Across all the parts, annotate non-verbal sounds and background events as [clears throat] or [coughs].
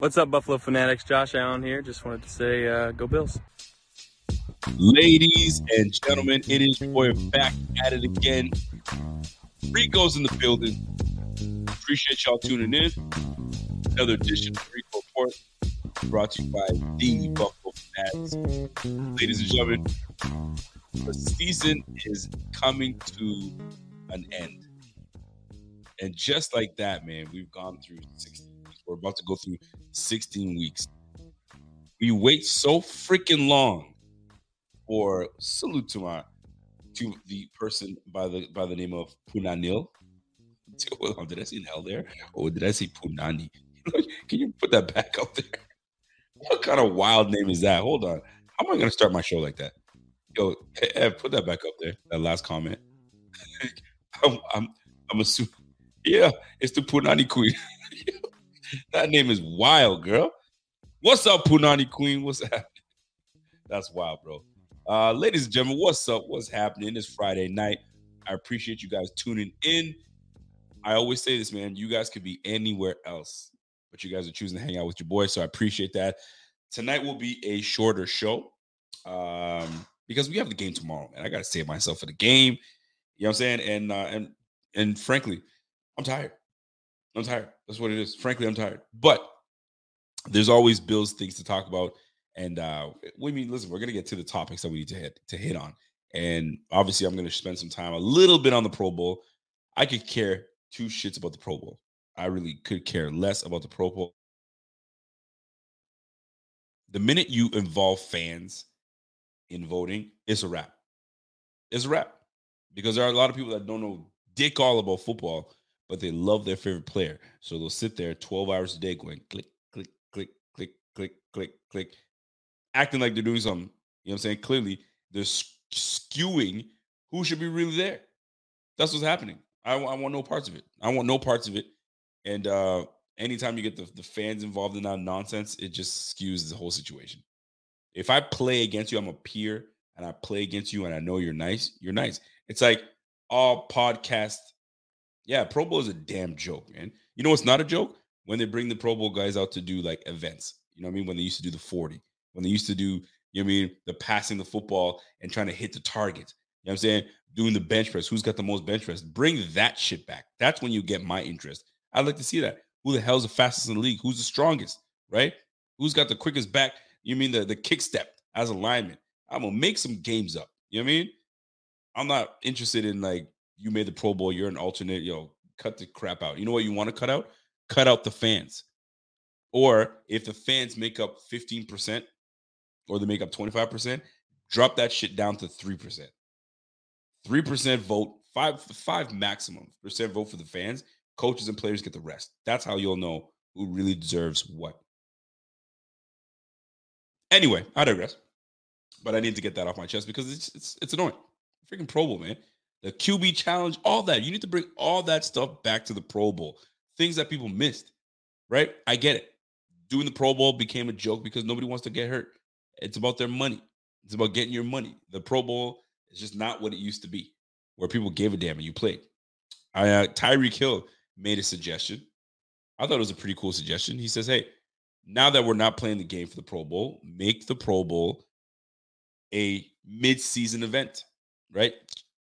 What's up, Buffalo Fanatics? Josh Allen here. Just wanted to say, uh, go Bills. Ladies and gentlemen, it is boy back at it again. Rico's in the building. Appreciate y'all tuning in. Another edition of Rico Report brought to you by the Buffalo Fanatics. Ladies and gentlemen, the season is coming to an end. And just like that, man, we've gone through 16 weeks. We're about to go through 16 weeks. We wait so freaking long for salute to my to the person by the by the name of Punanil. [laughs] On, did I say an L there? Or did I say Punani? [laughs] Can you put that back up there? What kind of wild name is that? Hold on. How am I gonna start my show like that? Yo, put that back up there. That last comment. [laughs] I'm, I'm, I'm assuming. Yeah, it's the Punani Queen. [laughs] that name is wild, girl. What's up, Punani Queen? What's [laughs] happening? That's wild, bro. Uh, ladies and gentlemen, what's up? What's happening? It's Friday night. I appreciate you guys tuning in. I always say this, man. You guys could be anywhere else, but you guys are choosing to hang out with your boy. So I appreciate that. Tonight will be a shorter show um, because we have the game tomorrow, man. I got to save myself for the game. You know what I'm saying? And uh, and and frankly, I'm tired. I'm tired. That's what it is. Frankly, I'm tired. But there's always Bills things to talk about. And uh we mean, listen, we're gonna get to the topics that we need to hit to hit on. And obviously, I'm gonna spend some time a little bit on the Pro Bowl. I could care two shits about the Pro Bowl. I really could care less about the Pro Bowl. The minute you involve fans in voting, it's a wrap. It's a wrap. Because there are a lot of people that don't know dick all about football, but they love their favorite player. So they'll sit there 12 hours a day going click, click, click, click, click, click, click, acting like they're doing something. You know what I'm saying? Clearly, they're skewing who should be really there. That's what's happening. I, I want no parts of it. I want no parts of it. And uh anytime you get the, the fans involved in that nonsense, it just skews the whole situation. If I play against you, I'm a peer and I play against you and I know you're nice, you're nice. It's like all podcast. Yeah, Pro Bowl is a damn joke, man. You know what's not a joke? When they bring the Pro Bowl guys out to do like events. You know what I mean? When they used to do the 40, when they used to do, you know what I mean, the passing the football and trying to hit the target. You know what I'm saying? Doing the bench press. Who's got the most bench press? Bring that shit back. That's when you get my interest. I'd like to see that. Who the hell's the fastest in the league? Who's the strongest? Right? Who's got the quickest back? You mean the, the kick step as a lineman? I'm gonna make some games up. You know what I mean? I'm not interested in like you made the Pro Bowl, you're an alternate. Yo, cut the crap out. You know what you want to cut out? Cut out the fans. Or if the fans make up 15% or they make up 25%, drop that shit down to 3%. 3% vote, five five maximum percent vote for the fans. Coaches and players get the rest. That's how you'll know who really deserves what. Anyway, I digress. But I need to get that off my chest because it's it's it's annoying. Freaking Pro Bowl, man. The QB challenge, all that. You need to bring all that stuff back to the Pro Bowl. Things that people missed, right? I get it. doing the Pro Bowl became a joke because nobody wants to get hurt. It's about their money. It's about getting your money. The Pro Bowl is just not what it used to be, where people gave a damn and you played. I, uh, Tyreek Hill made a suggestion. I thought it was a pretty cool suggestion. He says, "Hey, now that we're not playing the game for the Pro Bowl, make the Pro Bowl a mid-season event, right?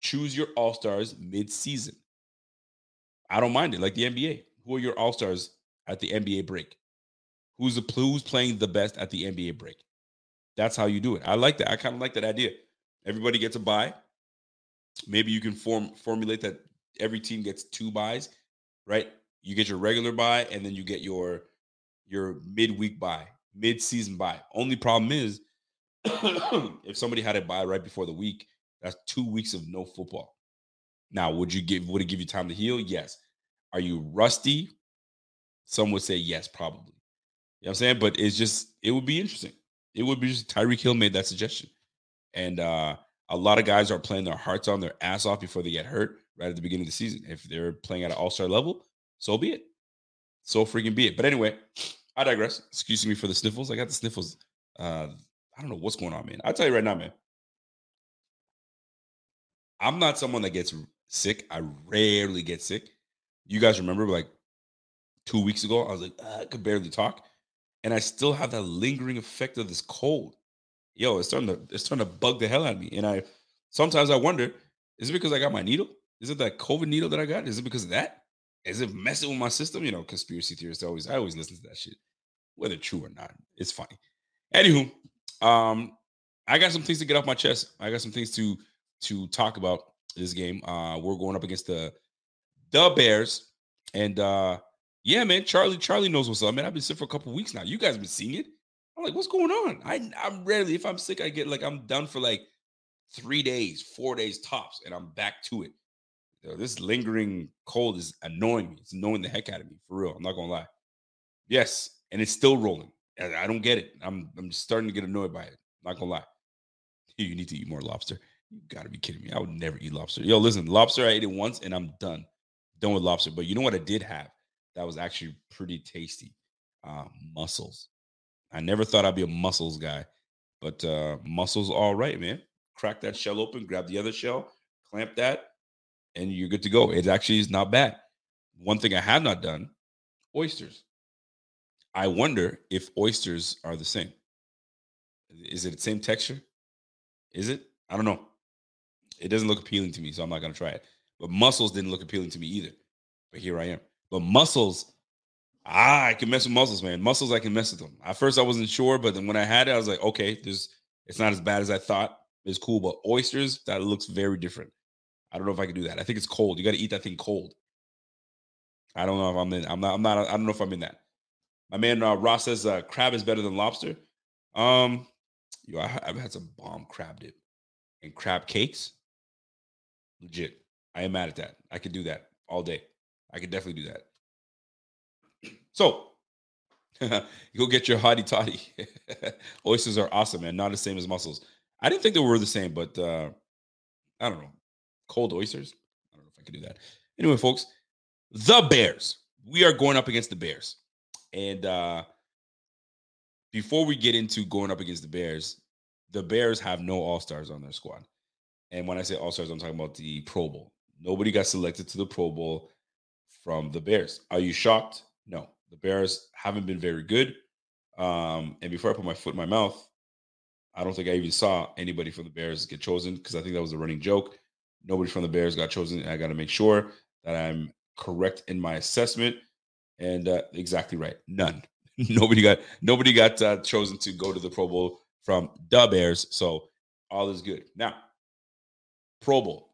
Choose your All Stars mid-season. I don't mind it, like the NBA. Who are your All Stars at the NBA break? Who's the who's playing the best at the NBA break? That's how you do it. I like that. I kind of like that idea. Everybody gets a bye. Maybe you can form formulate that every team gets two byes, right? You get your regular bye and then you get your your midweek bye, mid-season bye. Only problem is [coughs] if somebody had a bye right before the week, that's two weeks of no football. Now, would you give would it give you time to heal? Yes. Are you rusty? Some would say yes, probably. You know what I'm saying? But it's just it would be interesting. It would be just Tyreek Hill made that suggestion. And uh a lot of guys are playing their hearts on their ass off before they get hurt right at the beginning of the season. If they're playing at an all-star level, so be it. So freaking be it. But anyway, I digress. Excuse me for the sniffles. I got the sniffles. Uh I don't know what's going on, man. I'll tell you right now, man. I'm not someone that gets sick. I rarely get sick. You guys remember like two weeks ago, I was like, I could barely talk. And I still have that lingering effect of this cold. Yo, it's starting to it's starting to bug the hell out of me. And I sometimes I wonder, is it because I got my needle? Is it that COVID needle that I got? Is it because of that? Is it messing with my system? You know, conspiracy theorists always I always listen to that shit, whether true or not. It's funny. Anywho, um, I got some things to get off my chest. I got some things to to talk about this game. Uh, we're going up against the the Bears, and uh, yeah, man, Charlie Charlie knows what's up, man. I've been sick for a couple weeks now. You guys been seeing it. I'm like, what's going on? I I'm rarely if I'm sick, I get like I'm done for like three days, four days tops, and I'm back to it. this lingering cold is annoying me. It's annoying the heck out of me for real. I'm not gonna lie. Yes, and it's still rolling. I don't get it. I'm I'm starting to get annoyed by it. Not gonna lie. [laughs] You need to eat more lobster. You gotta be kidding me. I would never eat lobster. Yo, listen, lobster, I ate it once and I'm done. Done with lobster. But you know what I did have that was actually pretty tasty? Uh, mussels. I never thought I'd be a mussels guy, but uh mussels all right, man. Crack that shell open, grab the other shell, clamp that, and you're good to go. It actually is not bad. One thing I have not done, oysters. I wonder if oysters are the same. Is it the same texture? Is it? I don't know. It doesn't look appealing to me, so I'm not gonna try it. But mussels didn't look appealing to me either. But here I am. But mussels, ah, I can mess with mussels, man. Mussels, I can mess with them. At first, I wasn't sure, but then when I had it, I was like, okay, there's it's not as bad as I thought. It's cool, but oysters, that looks very different. I don't know if I can do that. I think it's cold. You got to eat that thing cold. I don't know if I'm in. I'm not. I'm not. I don't know if I'm in that. My man uh, Ross says uh, crab is better than lobster. Um, yo, I, have had some bomb crab dip and crab cakes. Legit, I am mad at that. I could do that all day. I could definitely do that. So, [laughs] go get your hottie toddy. [laughs] Oysters are awesome, man. Not the same as mussels. I didn't think they were the same, but uh, I don't know. Cold oysters. I don't know if I could do that. Anyway, folks, the Bears. We are going up against the Bears. And uh, before we get into going up against the Bears, the Bears have no All Stars on their squad. And when I say All Stars, I'm talking about the Pro Bowl. Nobody got selected to the Pro Bowl from the Bears. Are you shocked? No. The Bears haven't been very good. Um, and before I put my foot in my mouth, I don't think I even saw anybody from the Bears get chosen because I think that was a running joke. Nobody from the Bears got chosen. I got to make sure that I'm correct in my assessment. And uh, exactly right. None. [laughs] nobody got nobody got uh, chosen to go to the Pro Bowl from the Bears. So all is good. Now, Pro Bowl.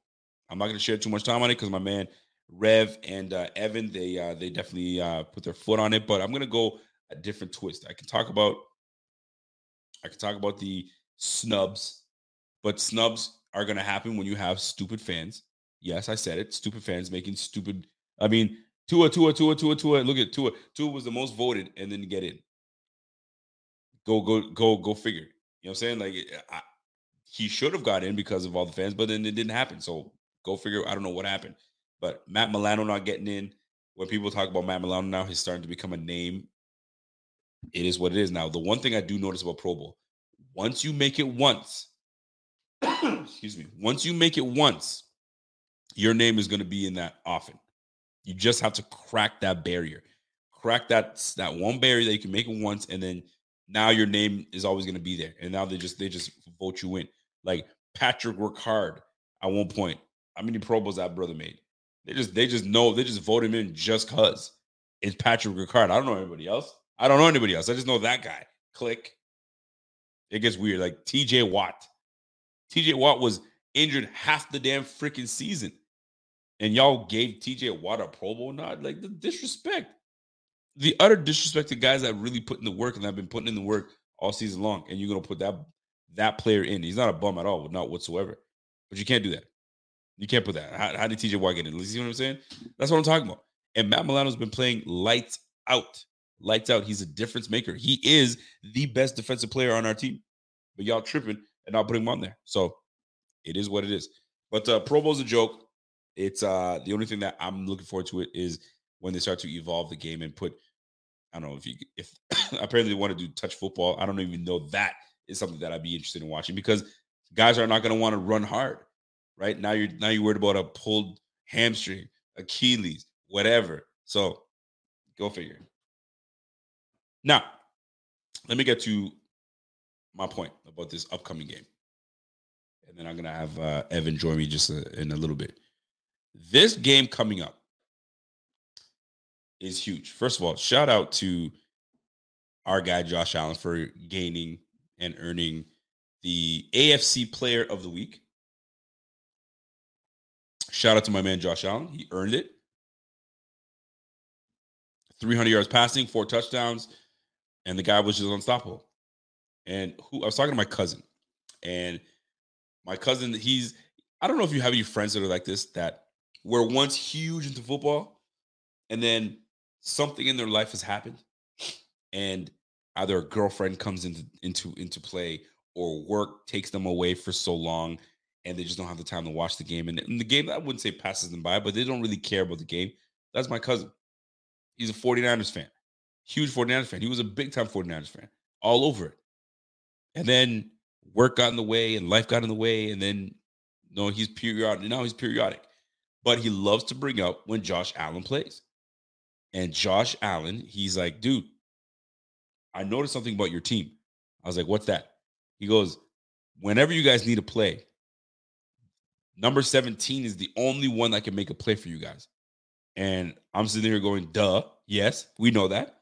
I'm not going to share too much time on it because my man Rev and uh, Evan they uh, they definitely uh, put their foot on it. But I'm going to go a different twist. I can talk about I can talk about the snubs, but snubs are going to happen when you have stupid fans. Yes, I said it. Stupid fans making stupid. I mean, Tua, Tua, Tua, Tua, Tua. Look at Tua. Tua was the most voted and then get in. Go, go, go, go figure. You know what I'm saying? Like I, he should have got in because of all the fans, but then it didn't happen. So go figure. I don't know what happened. But Matt Milano not getting in. When people talk about Matt Milano now, he's starting to become a name it is what it is. Now, the one thing I do notice about Pro Bowl, once you make it once, [coughs] excuse me, once you make it once, your name is going to be in that often. You just have to crack that barrier, crack that that one barrier that you can make it once, and then now your name is always going to be there. And now they just they just vote you in. Like Patrick Ricard at one point. How many Pro Bowls that brother made? They just they just know they just vote him in just cause it's Patrick Ricard. I don't know anybody else. I don't know anybody else. I just know that guy. Click. It gets weird. Like TJ Watt. TJ Watt was injured half the damn freaking season. And y'all gave TJ Watt a Pro Bowl nod. Like the disrespect. The utter disrespect to guys that really put in the work and have been putting in the work all season long. And you're gonna put that that player in. He's not a bum at all, not whatsoever. But you can't do that. You can't put that. How, how did TJ Watt get in? You see what I'm saying? That's what I'm talking about. And Matt Milano's been playing lights out. Lights out. He's a difference maker. He is the best defensive player on our team. But y'all tripping and not putting him on there. So it is what it is. But uh Pro Bowl's a joke. It's uh the only thing that I'm looking forward to it is when they start to evolve the game and put I don't know if you if [coughs] apparently they want to do touch football. I don't even know that is something that I'd be interested in watching because guys are not going to want to run hard, right? Now you're now you're worried about a pulled hamstring, Achilles, whatever. So go figure. Now, let me get to my point about this upcoming game. And then I'm going to have uh, Evan join me just a, uh, in a little bit. This game coming up is huge. First of all, shout out to our guy Josh Allen for gaining and earning the AFC Player of the Week. Shout out to my man Josh Allen. He earned it. 300 yards passing, four touchdowns, and the guy was just unstoppable. And who I was talking to my cousin, and my cousin, he's I don't know if you have any friends that are like this that were once huge into football, and then something in their life has happened, and either a girlfriend comes into into into play or work takes them away for so long and they just don't have the time to watch the game. And, and the game, I wouldn't say passes them by, but they don't really care about the game. That's my cousin. He's a 49ers fan, huge 49ers fan. He was a big time 49ers fan, all over it. And then work got in the way and life got in the way. And then, no, he's periodic. Now he's periodic. But he loves to bring up when Josh Allen plays. And Josh Allen, he's like, dude, I noticed something about your team. I was like, what's that? He goes, whenever you guys need a play, number 17 is the only one that can make a play for you guys. And I'm sitting here going, duh. Yes, we know that.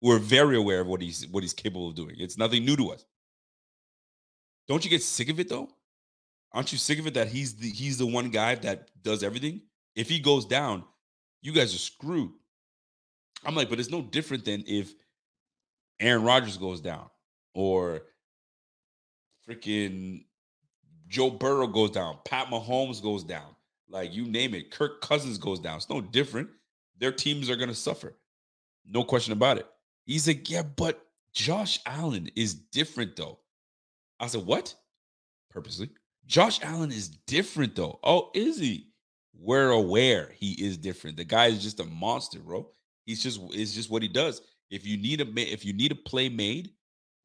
We're very aware of what he's what he's capable of doing. It's nothing new to us. Don't you get sick of it though? Aren't you sick of it that he's the he's the one guy that does everything? If he goes down, you guys are screwed. I'm like, but it's no different than if Aaron Rodgers goes down or freaking Joe Burrow goes down, Pat Mahomes goes down. Like you name it, Kirk Cousins goes down. It's no different. Their teams are going to suffer. No question about it. He's like, yeah, but Josh Allen is different though. I said, what? Purposely. Josh Allen is different though. Oh, is he? We're aware he is different. The guy is just a monster, bro. He's just it's just what he does. If you need a if you need a play made,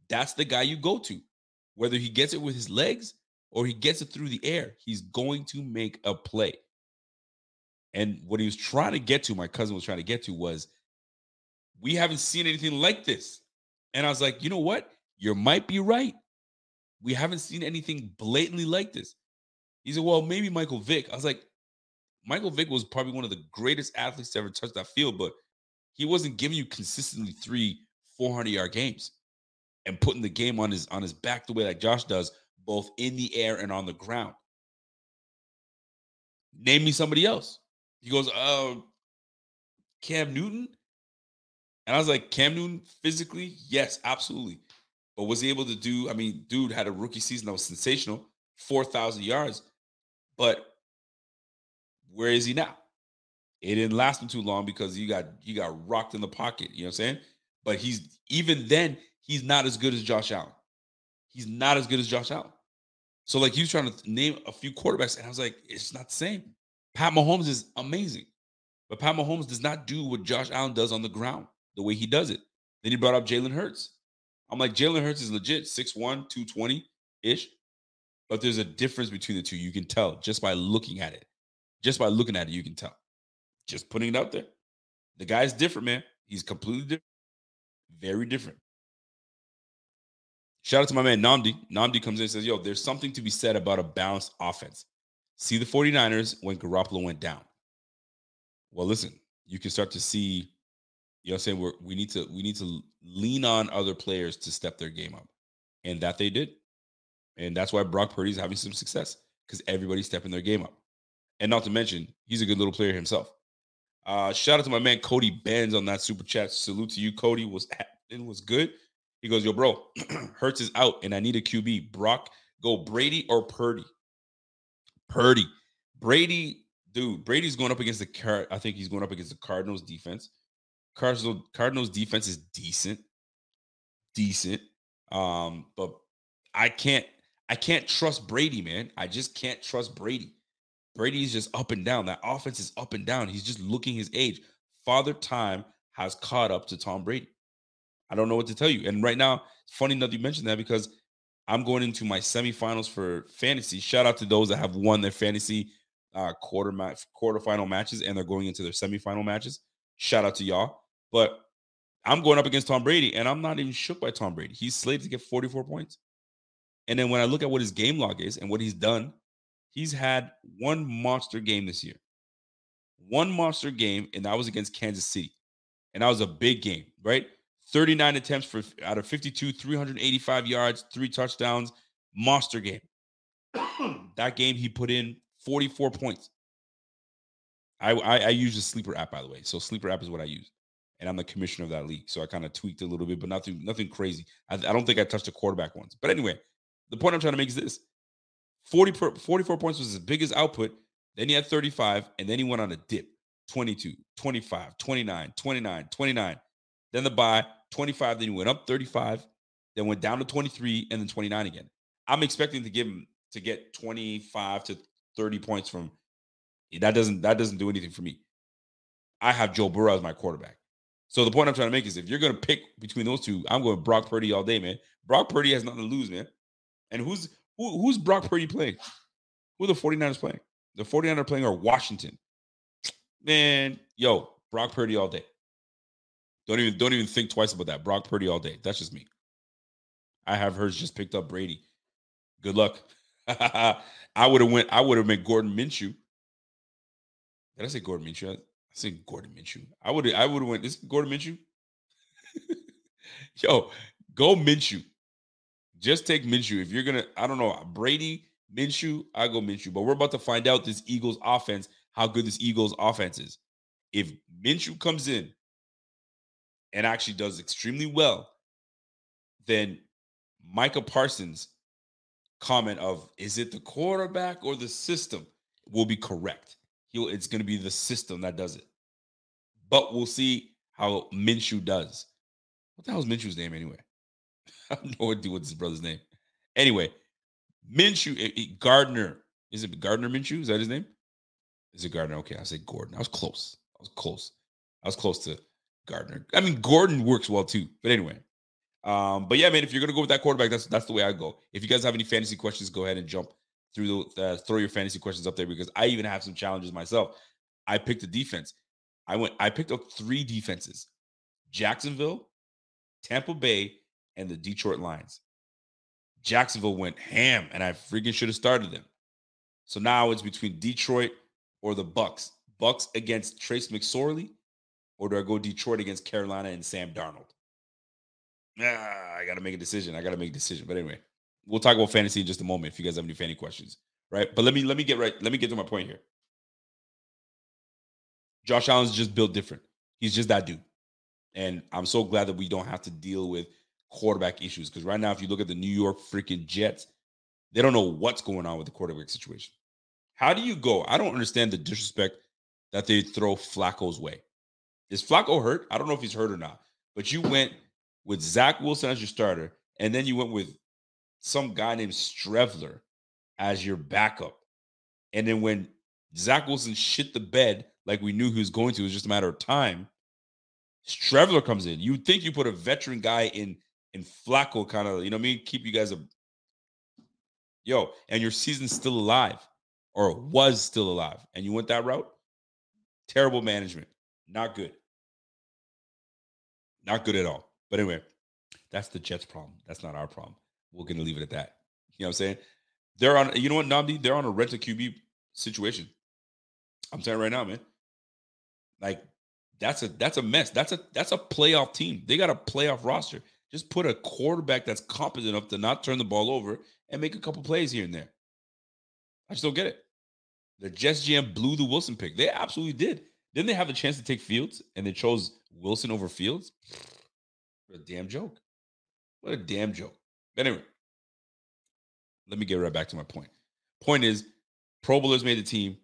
that's the guy you go to. Whether he gets it with his legs or he gets it through the air, he's going to make a play. And what he was trying to get to, my cousin was trying to get to, was we haven't seen anything like this. And I was like, you know what? You might be right. We haven't seen anything blatantly like this. He said, well, maybe Michael Vick. I was like, Michael Vick was probably one of the greatest athletes to ever touch that field, but he wasn't giving you consistently three, 400 yard games and putting the game on his on his back the way that Josh does both in the air and on the ground. Name me somebody else. He goes, uh, Cam Newton. And I was like, Cam Newton physically, yes, absolutely. But was he able to do? I mean, dude had a rookie season that was sensational, 4,000 yards. But where is he now? It didn't last him too long because you got you got rocked in the pocket. You know what I'm saying? But he's even then, he's not as good as Josh Allen. He's not as good as Josh Allen. So like he was trying to name a few quarterbacks, and I was like, it's not the same. Pat Mahomes is amazing, but Pat Mahomes does not do what Josh Allen does on the ground the way he does it. Then he brought up Jalen Hurts. I'm like, Jalen Hurts is legit 6'1, 220 ish. But there's a difference between the two. You can tell just by looking at it. Just by looking at it, you can tell. Just putting it out there. The guy's different, man. He's completely different. Very different. Shout out to my man Namdi. Namdi comes in and says, Yo, there's something to be said about a balanced offense. See the 49ers when Garoppolo went down. Well, listen, you can start to see, you know I'm saying? We're, we need to we need to lean on other players to step their game up. And that they did. And that's why Brock Purdy's having some success because everybody's stepping their game up. And not to mention, he's a good little player himself. Uh, shout out to my man Cody Benz on that super chat. Salute to you, Cody. Was it was good. He goes, Yo, bro, [clears throat] Hurts is out, and I need a QB. Brock, go Brady or Purdy. Purdy, Brady, dude. Brady's going up against the car. I think he's going up against the Cardinals defense. Cardinals Cardinals defense is decent, decent. Um, but I can't I can't trust Brady, man. I just can't trust Brady. Brady's just up and down. That offense is up and down. He's just looking his age. Father Time has caught up to Tom Brady. I don't know what to tell you. And right now, it's funny enough you mentioned that because I'm going into my semifinals for fantasy. Shout out to those that have won their fantasy uh, quarter match, quarterfinal matches, and they're going into their semifinal matches. Shout out to y'all. But I'm going up against Tom Brady, and I'm not even shook by Tom Brady. He's slated to get 44 points. And then when I look at what his game log is and what he's done He's had one monster game this year. One monster game, and that was against Kansas City. And that was a big game, right? 39 attempts for out of 52, 385 yards, three touchdowns, monster game. [coughs] that game he put in 44 points. I, I, I use the sleeper app by the way. So sleeper app is what I use, and I'm the commissioner of that league. So I kind of tweaked a little bit, but nothing nothing crazy. I, I don't think I touched a quarterback once. But anyway, the point I'm trying to make is this: 40 44 points was his biggest output. Then he had 35, and then he went on a dip 22, 25, 29, 29, 29. Then the bye 25, then he went up 35, then went down to 23, and then 29 again. I'm expecting to give him to get 25 to 30 points from that doesn't that doesn't do anything for me. I have Joe Burrow as my quarterback. So the point I'm trying to make is if you're going to pick between those two, I'm going Brock Purdy all day, man. Brock Purdy has nothing to lose, man. And who's who, who's Brock Purdy playing? Who the 49ers playing? The 49ers playing are Washington. Man, yo, Brock Purdy all day. Don't even don't even think twice about that. Brock Purdy all day. That's just me. I have hers just picked up Brady. Good luck. [laughs] I would have went. I would have been Gordon Minshew. Did I say Gordon Minshew? I said Gordon Minshew. I would. I would have went. This Gordon Minshew. [laughs] Yo, go Minshew. Just take Minshew. If you're gonna, I don't know, Brady, Minshew, I go Minshew. But we're about to find out this Eagles offense, how good this Eagles offense is. If Minshew comes in and actually does extremely well, then Micah Parsons' comment of is it the quarterback or the system will be correct. He'll it's gonna be the system that does it. But we'll see how Minshew does. What the hell is Minshew's name anyway? [laughs] Have no idea what's his brother's name. Anyway, Minshew, eh, eh, Gardner. Is it Gardner Minshew? Is that his name? Is it Gardner? Okay, I say Gordon. I was close. I was close. I was close to Gardner. I mean, Gordon works well too. But anyway, um, but yeah, man, if you're gonna go with that quarterback, that's that's the way I go. If you guys have any fantasy questions, go ahead and jump through the uh, throw your fantasy questions up there because I even have some challenges myself. I picked a defense. I went. I picked up three defenses: Jacksonville, Tampa Bay, and the Detroit Lions. Jacksonville went ham, and I freaking should have started them. So now it's between Detroit or the Bucs. Bucs against Trace McSorley, or do I go Detroit against Carolina and Sam Darnold? Ah, I got to make a decision. I got to make a decision. But anyway, we'll talk about fantasy in just a moment if you guys have any fantasy questions, right? But let me let me get right. Let me get to my point here. Josh Allen's just built different. He's just that dude, and I'm so glad that we don't have to deal with quarterback issues. Because right now, if you look at the New York freaking Jets, they don't know what's going on with the quarterback situation. How do you go? I don't understand the disrespect that they throw Flacco's way. Is Flacco hurt? I don't know if he's hurt or not. But you went with Zach Wilson as your starter, and then you went with some guy named Streveler as your backup. And then when Zach Wilson shit the bed like we knew he was going to, it was just a matter of time. Streveler comes in. You think you put a veteran guy in in Flacco, kind of, you know what I mean? Keep you guys a yo, and your season's still alive or was still alive, and you went that route. Terrible management. Not good. Not good at all. But anyway, that's the Jets' problem. That's not our problem. We're gonna leave it at that. You know what I'm saying? They're on, you know what, Namdi? They're on a rent a QB situation. I'm saying right now, man. Like that's a that's a mess. That's a that's a playoff team. They got a playoff roster. Just put a quarterback that's competent enough to not turn the ball over and make a couple plays here and there. I just don't get it. The Jets GM blew the Wilson pick. They absolutely did. Didn't they have the chance to take Fields and they chose Wilson over Fields? [sighs] What a damn joke. What a damn joke. Anyway, let me get right back to my point. Point is, Pro Bowlers made the team.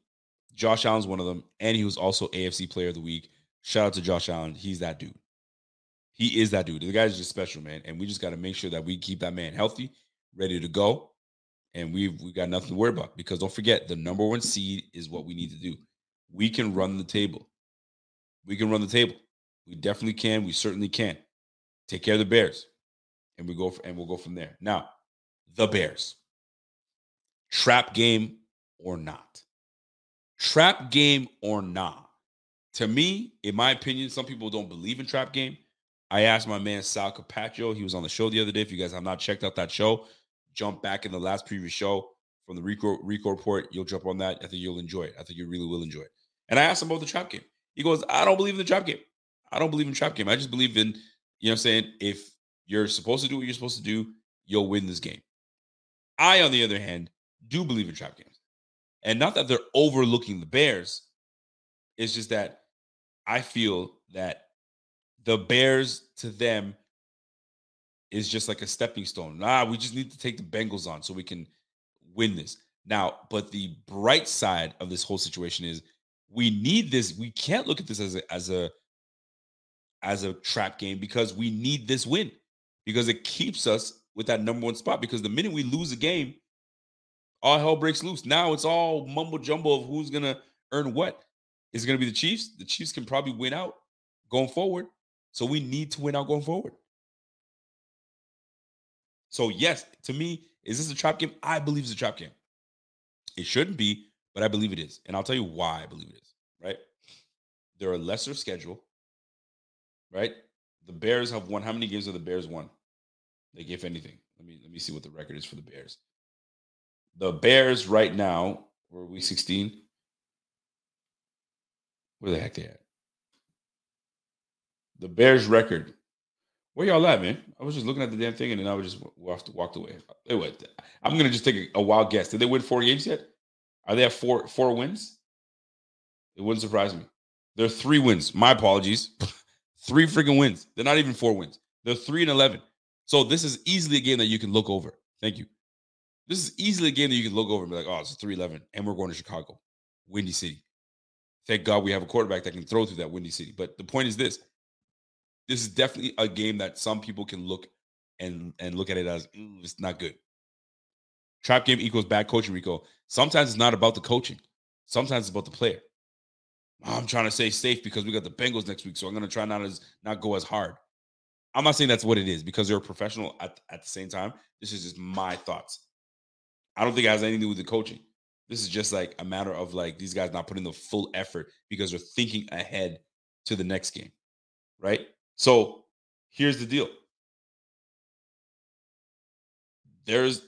Josh Allen's one of them, and he was also AFC Player of the Week. Shout out to Josh Allen. He's that dude. He is that dude. The guy's just special, man. And we just got to make sure that we keep that man healthy, ready to go. And we've we got nothing to worry about because don't forget the number one seed is what we need to do. We can run the table. We can run the table. We definitely can. We certainly can. Take care of the Bears. And we go for, and we'll go from there. Now, the Bears. Trap game or not. Trap game or not. To me, in my opinion, some people don't believe in trap game. I asked my man Sal Capaccio. He was on the show the other day. If you guys have not checked out that show, jump back in the last previous show from the Rico, Rico report. You'll jump on that. I think you'll enjoy it. I think you really will enjoy it. And I asked him about the trap game. He goes, I don't believe in the trap game. I don't believe in trap game. I just believe in, you know what I'm saying? If you're supposed to do what you're supposed to do, you'll win this game. I, on the other hand, do believe in trap games. And not that they're overlooking the Bears. It's just that I feel that the Bears to them is just like a stepping stone. Nah, we just need to take the Bengals on so we can win this. Now, but the bright side of this whole situation is we need this. We can't look at this as a as a as a trap game because we need this win because it keeps us with that number one spot. Because the minute we lose a game, all hell breaks loose. Now it's all mumbo jumbo of who's gonna earn what. Is gonna be the Chiefs? The Chiefs can probably win out going forward. So we need to win out going forward. So yes, to me, is this a trap game? I believe it's a trap game. It shouldn't be, but I believe it is. And I'll tell you why I believe it is, right? They're a lesser schedule, right? The Bears have won. How many games have the Bears won? Like, if anything. Let me let me see what the record is for the Bears. The Bears right now, we're week 16. Where the heck they at? The Bears record. Where y'all at, man? I was just looking at the damn thing and then I was just walked, walked away. Anyway, I'm gonna just take a, a wild guess. Did they win four games yet? Are they at four four wins? It wouldn't surprise me. They're three wins. My apologies. [laughs] three freaking wins. They're not even four wins. They're three and eleven. So this is easily a game that you can look over. Thank you. This is easily a game that you can look over and be like, oh, it's 3-11, and we're going to Chicago, Windy City. Thank God we have a quarterback that can throw through that Windy City. But the point is this: this is definitely a game that some people can look and and look at it as it's not good. Trap game equals bad coaching, Rico. Sometimes it's not about the coaching. Sometimes it's about the player. I'm trying to stay safe because we got the Bengals next week, so I'm going to try not as not go as hard. I'm not saying that's what it is because they're a professional at, at the same time. This is just my thoughts. I don't think it has anything to do with the coaching. This is just like a matter of like these guys not putting the full effort because they're thinking ahead to the next game. Right? So here's the deal. There's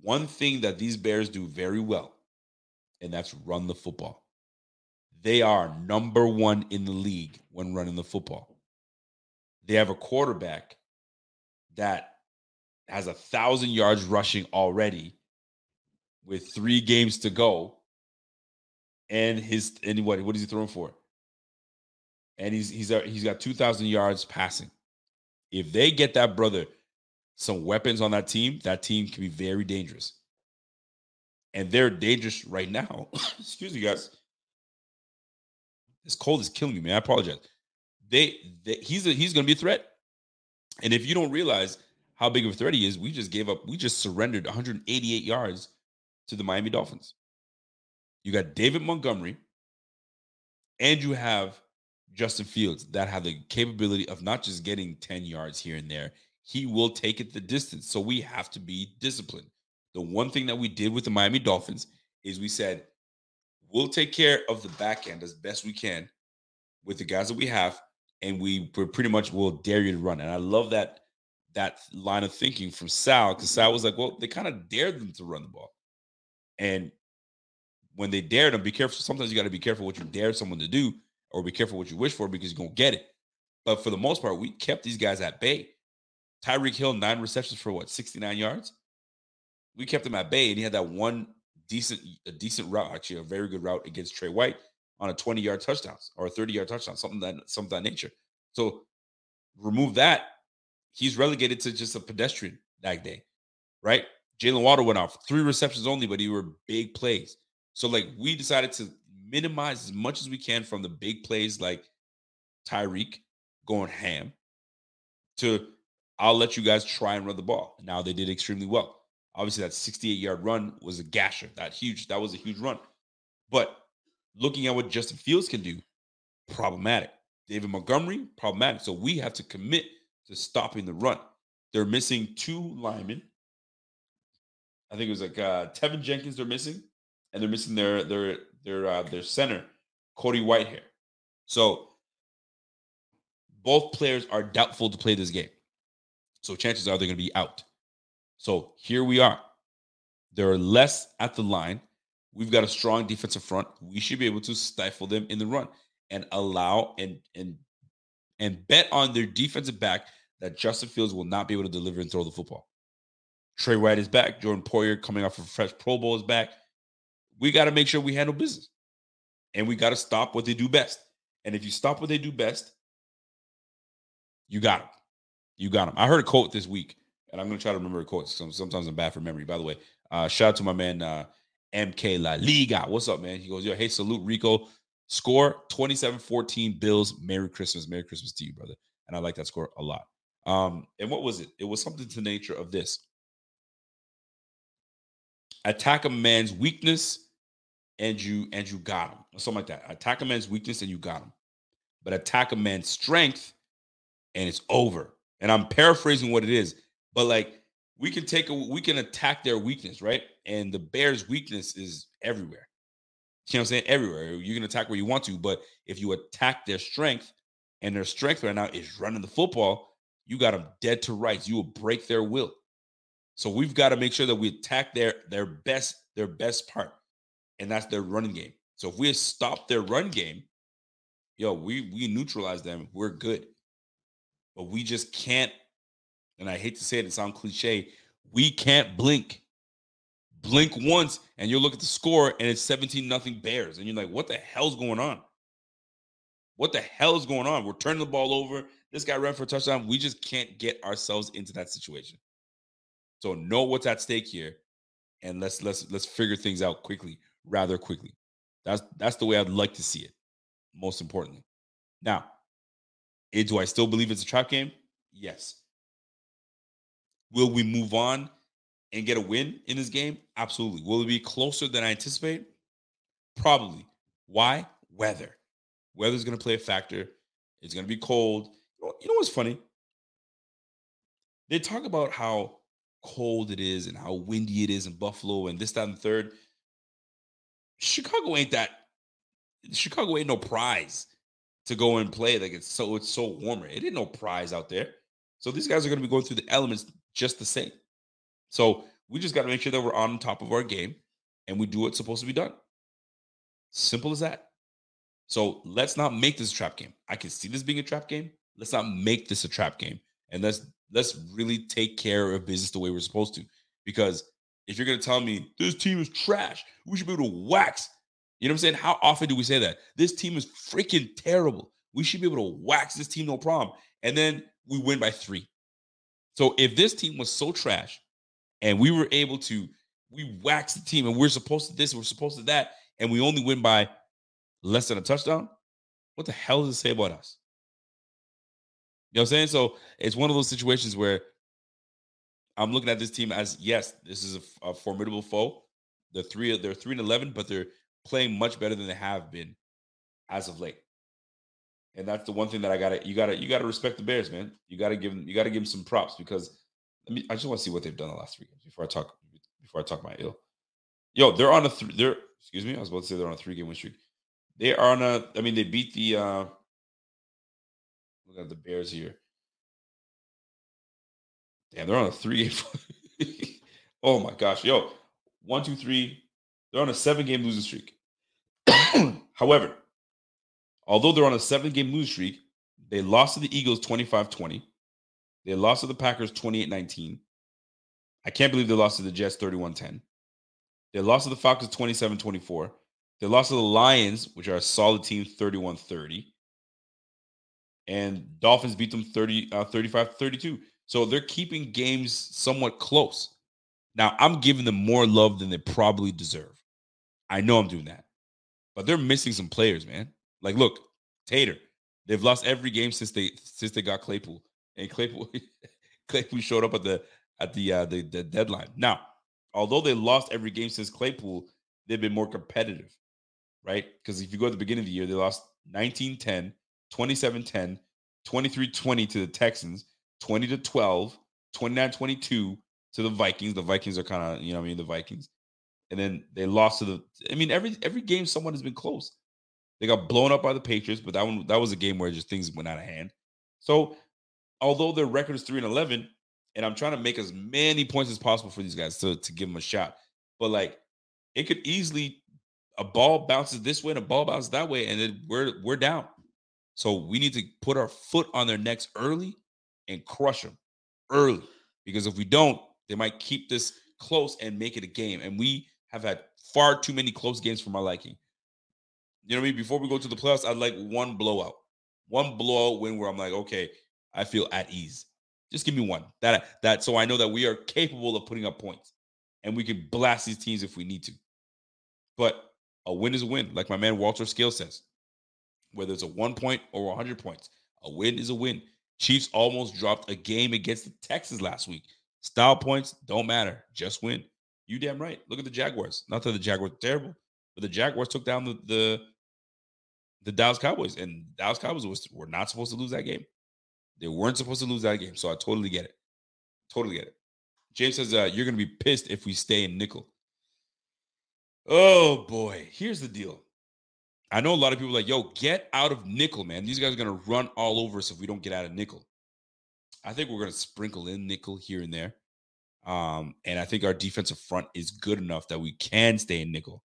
one thing that these Bears do very well, and that's run the football. They are number one in the league when running the football. They have a quarterback that has a thousand yards rushing already with three games to go. And his and what what is he throwing for? And he's he's uh, he's got two thousand yards passing. If they get that brother some weapons on that team, that team can be very dangerous. And they're dangerous right now. [coughs] Excuse me, guys. This cold is killing me, man. I apologize. They, they he's a, he's going to be a threat. And if you don't realize how big of a threat he is, we just gave up. We just surrendered 188 yards to the Miami Dolphins. You got David Montgomery, and you have Justin Fields that have the capability of not just getting 10 yards here and there, he will take it the distance. So we have to be disciplined. The one thing that we did with the Miami Dolphins is we said, we'll take care of the back end as best we can with the guys that we have, and we pretty much will dare you to run. And I love that that line of thinking from Sal because Sal was like, well, they kind of dared them to run the ball, and when they dared them, be careful. Sometimes you got to be careful what you dare someone to do, or be careful what you wish for because you're gonna get it. But for the most part, we kept these guys at bay. Tyreek Hill, nine receptions for what, 69 yards? We kept him at bay, and he had that one decent, a decent route, actually, a very good route against Tre White on a 20 yard touchdown or a 30 yard touchdown, something that something that nature. So remove that, he's relegated to just a pedestrian that day, right? Jaylen Waddle went off three receptions only, but he were big plays. So like we decided to minimize as much as we can from the big plays like Tyreek going ham to I'll let you guys try and run the ball. Now they did extremely well. Obviously, that 68 yard run was a gasher. That huge, that was a huge run. But looking at what Justin Fields can do, problematic. David Montgomery, problematic. So we have to commit to stopping the run. They're missing two linemen. I think it was like uh, Teven Jenkins. They're missing, and they're missing their their their uh, their center, Cody Whitehair. So both players are doubtful to play this game. So chances are they're going to be out. So here we are. There are less at the line. We've got a strong defensive front. We should be able to stifle them in the run and allow and and and bet on their defensive back that Justin Fields will not be able to deliver and throw the football. Tre White is back. Jordan Poyer coming off of a fresh Pro Bowl is back. We got to make sure we handle business. And we got to stop what they do best. And if you stop what they do best, you got them. You got them. I heard a quote this week, and I'm going to try to remember a quote. Sometimes I'm bad for memory. By the way, uh, shout out to my man uh, MK La Liga. What's up, man? He goes, Yo, hey, salute Rico. Score 27 14 Bills. Merry Christmas. Merry Christmas to you, brother. And I like that score a lot. Um, and what was it? It was something to the nature of this attack a man's weakness and you and you got him. Or something like that. Attack a man's weakness and you got him. But attack a man's strength and it's over. And I'm paraphrasing what it is, but like we can take a we can attack their weakness, right? And the Bears' weakness is everywhere. You know what I'm saying? Everywhere. You can attack where you want to, but if you attack their strength, and their strength right now is running the football, you got them dead to rights. You will break their will. So we've got to make sure that we attack their their best their best part, and that's their running game. So if we stop their run game, yo, we we neutralize them. We're good, but we just can't. And I hate to say it, it sounds cliche. We can't blink blink once and you look at the score and it's 17 nothing Bears. And you're like, what the hell's going on? What the hell is going on? We're turning the ball over. This guy ran for a touchdown. We just can't get ourselves into that situation. So know what's at stake here. And let's let's let's figure things out quickly, rather quickly. That's that's the way I'd like to see it, most importantly. Now, eh, do I still believe it's a trap game? Yes. Will we move on and get a win in this game? Absolutely. Will it be closer than I anticipate? Probably. Why? Weather. Weather's going to play a factor. It's going to be cold. You know, you know what's funny? They talk about how cold it is and how windy it is in Buffalo and this, that, and third. Chicago ain't that. Chicago ain't no prize to go and play. Like it's so it's so warmer. It ain't no prize out there. So these guys are going to be going through the elements just the same. So we just got to make sure that we're on top of our game and we do what's supposed to be done. Simple as that. So let's not make this a trap game. I can see this being a trap game. Let's not make this a trap game. And let's let's really take care of business the way we're supposed to. Because if you're gonna tell me this team is trash, we should be able to wax. You know what I'm saying? How often do we say that? This team is freaking terrible. We should be able to wax this team, no problem. And then we win by three. So if this team was so trash and we were able to we wax the team and we're supposed to this, we're supposed to that, and we only win by less than a touchdown, what the hell does it say about us? You know what I'm saying? So it's one of those situations where I'm looking at this team as yes, this is a, a formidable foe. They're three, they're three and eleven, but they're playing much better than they have been as of late. And that's the one thing that I gotta you gotta you gotta respect the Bears, man. You gotta give them you gotta give them some props because I mean I just want to see what they've done the last three games before I talk before I talk my ill. Yo, they're on a th- they're excuse me, I was about to say they're on a three game win streak. They are on a I mean they beat the uh look at the Bears here. Damn, they're on a three [laughs] oh my gosh, yo, one, two, three. They're on a seven game losing streak. [clears throat] However, although they're on a seven game losing streak, they lost to the Eagles 25 20. They lost to the Packers 28 19. I can't believe they lost to the Jets 31 10. They lost to the Falcons 27 24. They lost to the Lions, which are a solid team, 31 30. And Dolphins beat them 30, uh, 35 32. So they're keeping games somewhat close. Now, I'm giving them more love than they probably deserve. I know I'm doing that. But they're missing some players, man. Like, look, Tater. They've lost every game since they since they got Claypool. And Claypool [laughs] Claypool showed up at the at the uh the, the deadline. Now, although they lost every game since Claypool, they've been more competitive, right? Because if you go at the beginning of the year, they lost 19-10, 27-10, 23-20 to the Texans, 20 to 12, 29-22 to the Vikings. The Vikings are kind of, you know, what I mean, the Vikings. And then they lost to the. I mean, every every game someone has been close. They got blown up by the Patriots, but that one that was a game where just things went out of hand. So, although their record is three and eleven, and I'm trying to make as many points as possible for these guys to to give them a shot, but like it could easily a ball bounces this way and a ball bounces that way, and then we're we're down. So we need to put our foot on their necks early and crush them early because if we don't, they might keep this close and make it a game. And we have had far too many close games for my liking. You know what I mean? Before we go to the playoffs, I'd like one blowout, one blowout win where I'm like, okay, I feel at ease. Just give me one. That that so I know that we are capable of putting up points and we can blast these teams if we need to. But a win is a win, like my man Walter Scale says. Whether it's a one point or 100 points, a win is a win. Chiefs almost dropped a game against the Texans last week. Style points don't matter, just win. You damn right. Look at the Jaguars. Not that the Jaguars terrible, but the Jaguars took down the the, the Dallas Cowboys, and Dallas Cowboys was, were not supposed to lose that game. They weren't supposed to lose that game, so I totally get it. Totally get it. James says uh, you're going to be pissed if we stay in nickel. Oh boy, here's the deal. I know a lot of people like, yo, get out of nickel, man. These guys are going to run all over us if we don't get out of nickel. I think we're going to sprinkle in nickel here and there. Um, and I think our defensive front is good enough that we can stay in nickel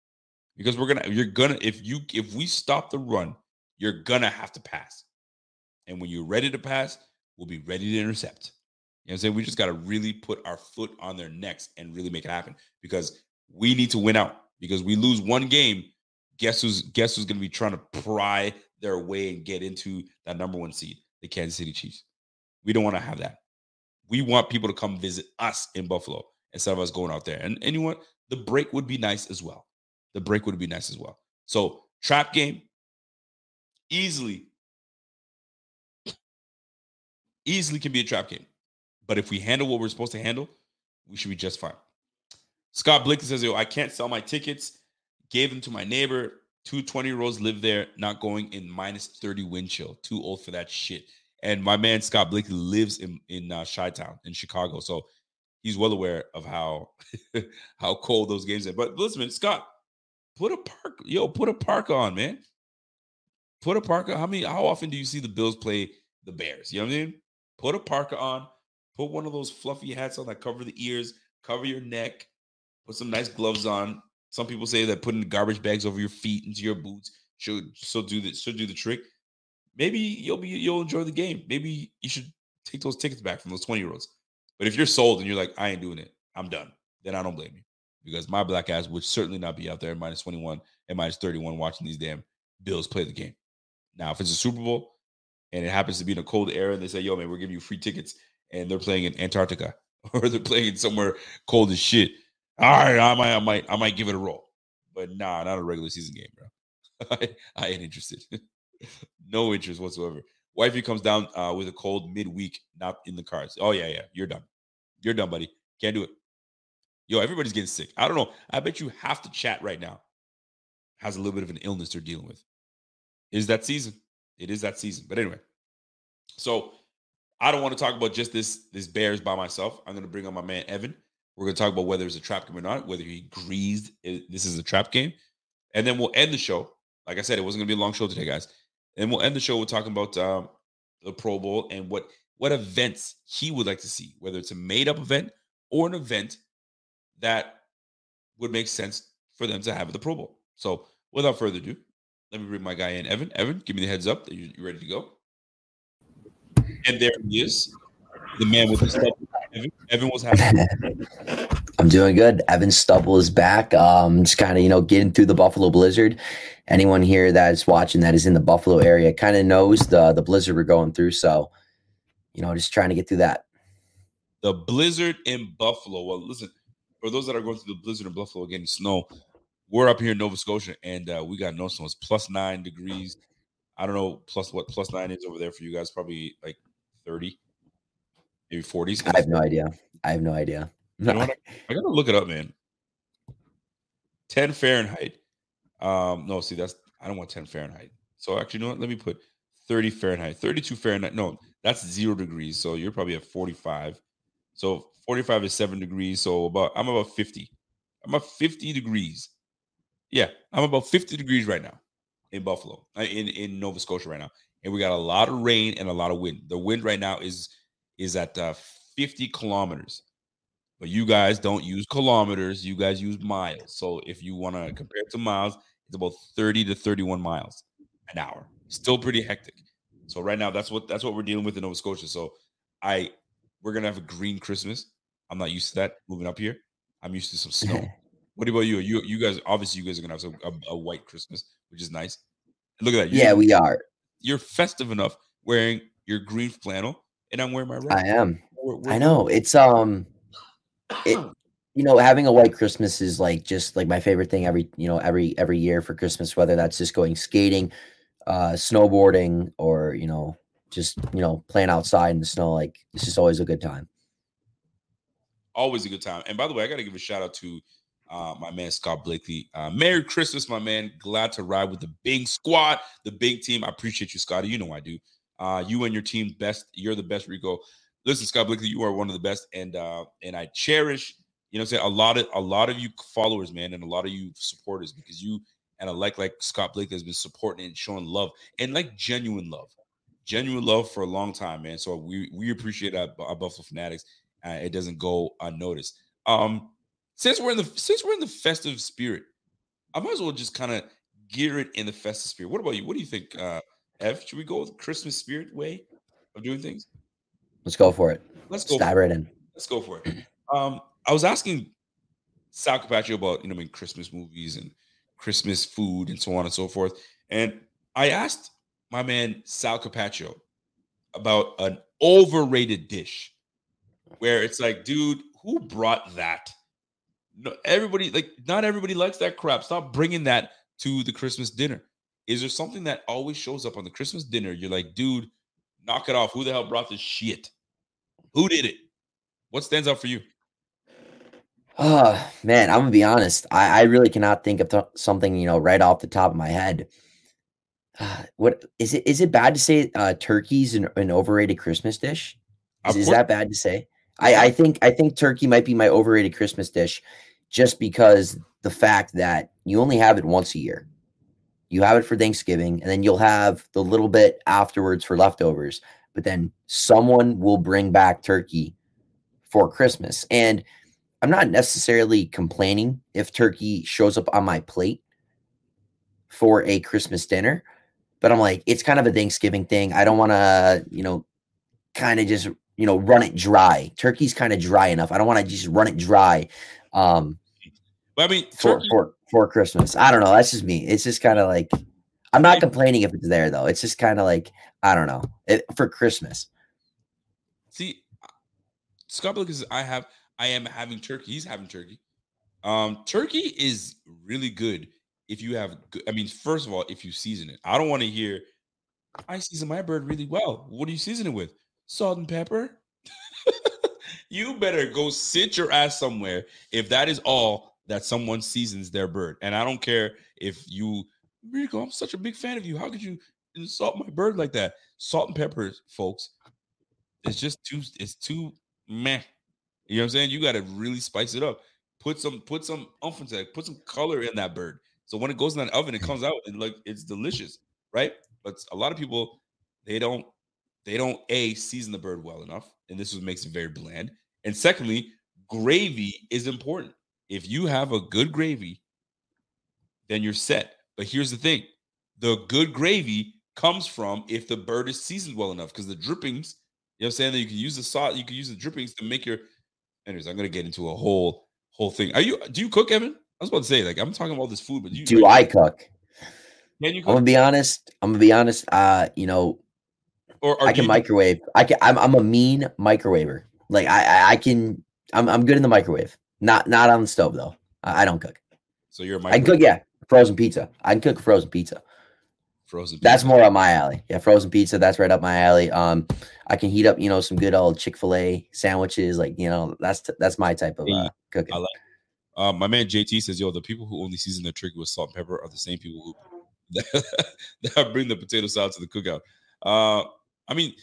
because we're gonna, you're gonna, if you, if we stop the run, you're gonna have to pass. And when you're ready to pass, we'll be ready to intercept. You know what I'm saying? We just got to really put our foot on their necks and really make it happen because we need to win out. Because we lose one game, guess who's guess who's going to be trying to pry their way and get into that number one seed, the Kansas City Chiefs. We don't want to have that. We want people to come visit us in Buffalo instead of us going out there. And, anyone? The break would be nice as well. The break would be nice as well. So trap game, easily, easily can be a trap game. But if we handle what we're supposed to handle, we should be just fine. Scott Blakely says, Yo, I can't sell my tickets. Gave them to my neighbor. Two 20 year olds live there, not going in minus 30 wind chill. Too old for that shit. And my man Scott Blakely lives in in uh, Chi Town in Chicago, so he's well aware of how [laughs] how cold those games are. But listen, man, Scott, put a park, yo, put a park on, man. Put a parka. How many? How often do you see the Bills play the Bears? You know what I mean? Put a parka on. Put one of those fluffy hats on that cover the ears, cover your neck. Put some nice gloves on. Some people say that putting garbage bags over your feet into your boots should so do the should do the trick maybe you'll be you'll enjoy the game. Maybe you should take those tickets back from those 20 year olds. But if you're sold and you're like, I ain't doing it, I'm done, then I don't blame you. Because my black ass would certainly not be out there minus 21 and minus 31 watching these damn Bills play the game. Now, if it's a Super Bowl and it happens to be in a cold era and they say, yo, man, we're giving you free tickets and they're playing in Antarctica [laughs] or they're playing somewhere cold as shit. All right, I might, I might, I might give it a roll. But nah, not a regular season game, bro. [laughs] I, I ain't interested. [laughs] no interest whatsoever. Wifey comes down uh, with a cold midweek, not in the cards. Oh yeah, yeah, you're done. You're done, buddy. Can't do it. Yo, everybody's getting sick. I don't know. I bet you half the chat right now has a little bit of an illness they're dealing with. Is that season? It is that season. But anyway, so I don't want to talk about just this this Bears by myself. I'm going to bring on my man Evan. We're going to talk about whether it's a trap game or not, whether he agrees this is a trap game, and then we'll end the show. Like I said, it wasn't going to be a long show today, guys. And we'll end the show with talking about um, the Pro Bowl and what what events he would like to see, whether it's a made up event or an event that would make sense for them to have at the Pro Bowl. So, without further ado, let me bring my guy in, Evan. Evan, give me the heads up that you're ready to go. And there he is, the man with the. Evan, Evan was happy. [laughs] I'm doing good. Evan Stubble is back. Um, just kind of, you know, getting through the Buffalo Blizzard. Anyone here that is watching that is in the Buffalo area kind of knows the the blizzard we're going through. So, you know, just trying to get through that. The blizzard in Buffalo. Well, listen, for those that are going through the blizzard in Buffalo getting snow, we're up here in Nova Scotia and uh, we got no snow. It's plus nine degrees. I don't know plus what plus nine is over there for you guys. Probably like 30, maybe 40s. I have no idea. I have no idea. You know I, [laughs] I gotta look it up, man. 10 Fahrenheit. Um, no, see, that's I don't want 10 Fahrenheit. So actually, you know what? Let me put 30 Fahrenheit, 32 Fahrenheit. No, that's zero degrees. So you're probably at 45. So 45 is seven degrees. So about I'm about 50. I'm about 50 degrees. Yeah, I'm about 50 degrees right now in Buffalo, uh, in in Nova Scotia right now, and we got a lot of rain and a lot of wind. The wind right now is is at uh, 50 kilometers, but you guys don't use kilometers. You guys use miles. So if you want to compare it to miles, it's about 30 to 31 miles an hour. Still pretty hectic. So right now, that's what that's what we're dealing with in Nova Scotia. So I we're gonna have a green Christmas. I'm not used to that moving up here. I'm used to some snow. [laughs] what about you? You you guys obviously you guys are gonna have some, a, a, white Christmas, which is nice. Look at that. You're, yeah, we are. You're festive enough wearing your green flannel, and I'm wearing my red. I am. We're, we're, I know it's um, it [clears throat] you know having a white Christmas is like just like my favorite thing every you know every every year for Christmas, whether that's just going skating, uh, snowboarding, or you know just you know playing outside in the snow. Like it's just always a good time always a good time. And by the way, I got to give a shout out to uh, my man Scott Blakely. Uh, Merry Christmas, my man. Glad to ride with the big squad, the big team. I appreciate you, Scotty. You know I do. Uh, you and your team, best. You're the best, Rico. Listen, Scott Blakely, you are one of the best, and uh, and I cherish. You know, say a lot of a lot of you followers, man, and a lot of you supporters because you and I like like Scott Blakely has been supporting and showing love and like genuine love, genuine love for a long time, man. So we we appreciate our, our Buffalo Fanatics uh, it doesn't go unnoticed. Um, since we're in the since we're in the festive spirit, I might as well just kind of gear it in the festive spirit. What about you? What do you think, uh, Ev? Should we go with Christmas spirit way of doing things? Let's go for it. Let's go. Dive right in. Let's go for it. Um, I was asking Sal Capaccio about you know I mean Christmas movies and Christmas food and so on and so forth, and I asked my man Sal Capaccio about an overrated dish where it's like, dude, who brought that? No, everybody like not everybody likes that crap. Stop bringing that to the Christmas dinner. Is there something that always shows up on the Christmas dinner? You're like, dude, knock it off. Who the hell brought this shit? Who did it? What stands out for you? Oh man, I'm gonna be honest. I, I really cannot think of th- something you know right off the top of my head. Uh, what is it? Is it bad to say uh, turkey's an, an overrated Christmas dish? Is, is that bad to say? I, I think I think turkey might be my overrated Christmas dish, just because the fact that you only have it once a year. You have it for Thanksgiving, and then you'll have the little bit afterwards for leftovers. But then someone will bring back turkey for Christmas. And I'm not necessarily complaining if turkey shows up on my plate for a Christmas dinner, but I'm like, it's kind of a Thanksgiving thing. I don't want to, you know, kind of just you know, run it dry. Turkey's kind of dry enough. I don't want to just run it dry. Um, but I mean, turkey- for for Christmas, I don't know. That's just me. It's just kind of like I'm not complaining if it's there though. It's just kind of like I don't know it, for Christmas. See, Scott because I have I am having turkey. He's having turkey. Um, turkey is really good if you have. Good, I mean, first of all, if you season it. I don't want to hear. I season my bird really well. What do you season it with? salt and pepper. [laughs] you better go sit your ass somewhere if that is all that someone seasons their bird. And I don't care if you, Rico, I'm such a big fan of you. How could you didn't my bird like that. Salt and pepper, folks. It's just too. It's too meh. You know what I'm saying? You got to really spice it up. Put some. Put some umph into it. Put some color in that bird. So when it goes in that oven, it comes out and like it's delicious, right? But a lot of people they don't they don't a season the bird well enough, and this is makes it very bland. And secondly, gravy is important. If you have a good gravy, then you're set. But here's the thing: the good gravy comes from if the bird is seasoned well enough, because the drippings, you know, what I'm saying that you can use the salt, you can use the drippings to make your. Anyways, I'm gonna get into a whole whole thing. Are you? Do you cook, Evan? I was about to say, like, I'm talking about this food, but you do I cook? Can you I'm gonna be honest. I'm gonna be honest. Uh, you know, or, or I can you- microwave. I can. I'm, I'm a mean microwaver. Like I, I, I can. I'm, I'm good in the microwave. Not, not on the stove though. I, I don't cook. So you're a I cook. Yeah, frozen pizza. I can cook frozen pizza. frozen. Pizza. That's more up my alley. Yeah, frozen pizza. That's right up my alley. Um, I can heat up, you know, some good old Chick Fil A sandwiches. Like, you know, that's t- that's my type of uh, cooking. I like. Uh, my man JT says, "Yo, the people who only season their turkey with salt and pepper are the same people who [laughs] that bring the potato salad to the cookout." Uh, I mean,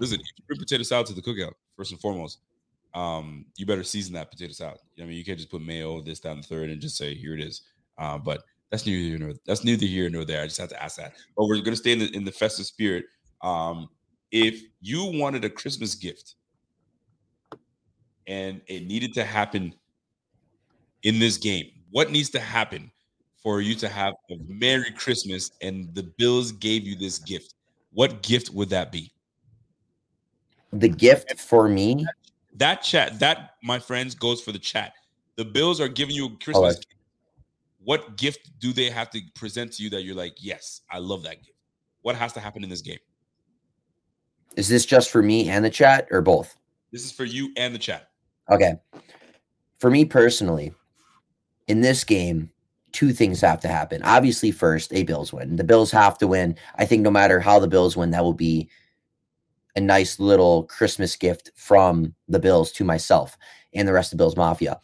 listen, if you bring potato salad to the cookout, first and foremost, um, you better season that potato salad. I mean, you can't just put mayo, this, that, and the third, and just say, "Here it is." Uh, but that's neither here nor that's neither here nor there. I just have to ask that. But we're gonna stay in the in the festive spirit. Um, if you wanted a Christmas gift and it needed to happen in this game, what needs to happen for you to have a Merry Christmas and the Bills gave you this gift? What gift would that be? The gift for me, That chat, that my friends, goes for the chat. The Bills are giving you a Christmas. Okay. gift. What gift do they have to present to you that you're like, yes, I love that gift? What has to happen in this game? is this just for me and the chat or both? This is for you and the chat. Okay. For me personally, in this game, two things have to happen. Obviously, first, a Bills win. The Bills have to win. I think no matter how the Bills win, that will be a nice little Christmas gift from the Bills to myself and the rest of Bills Mafia.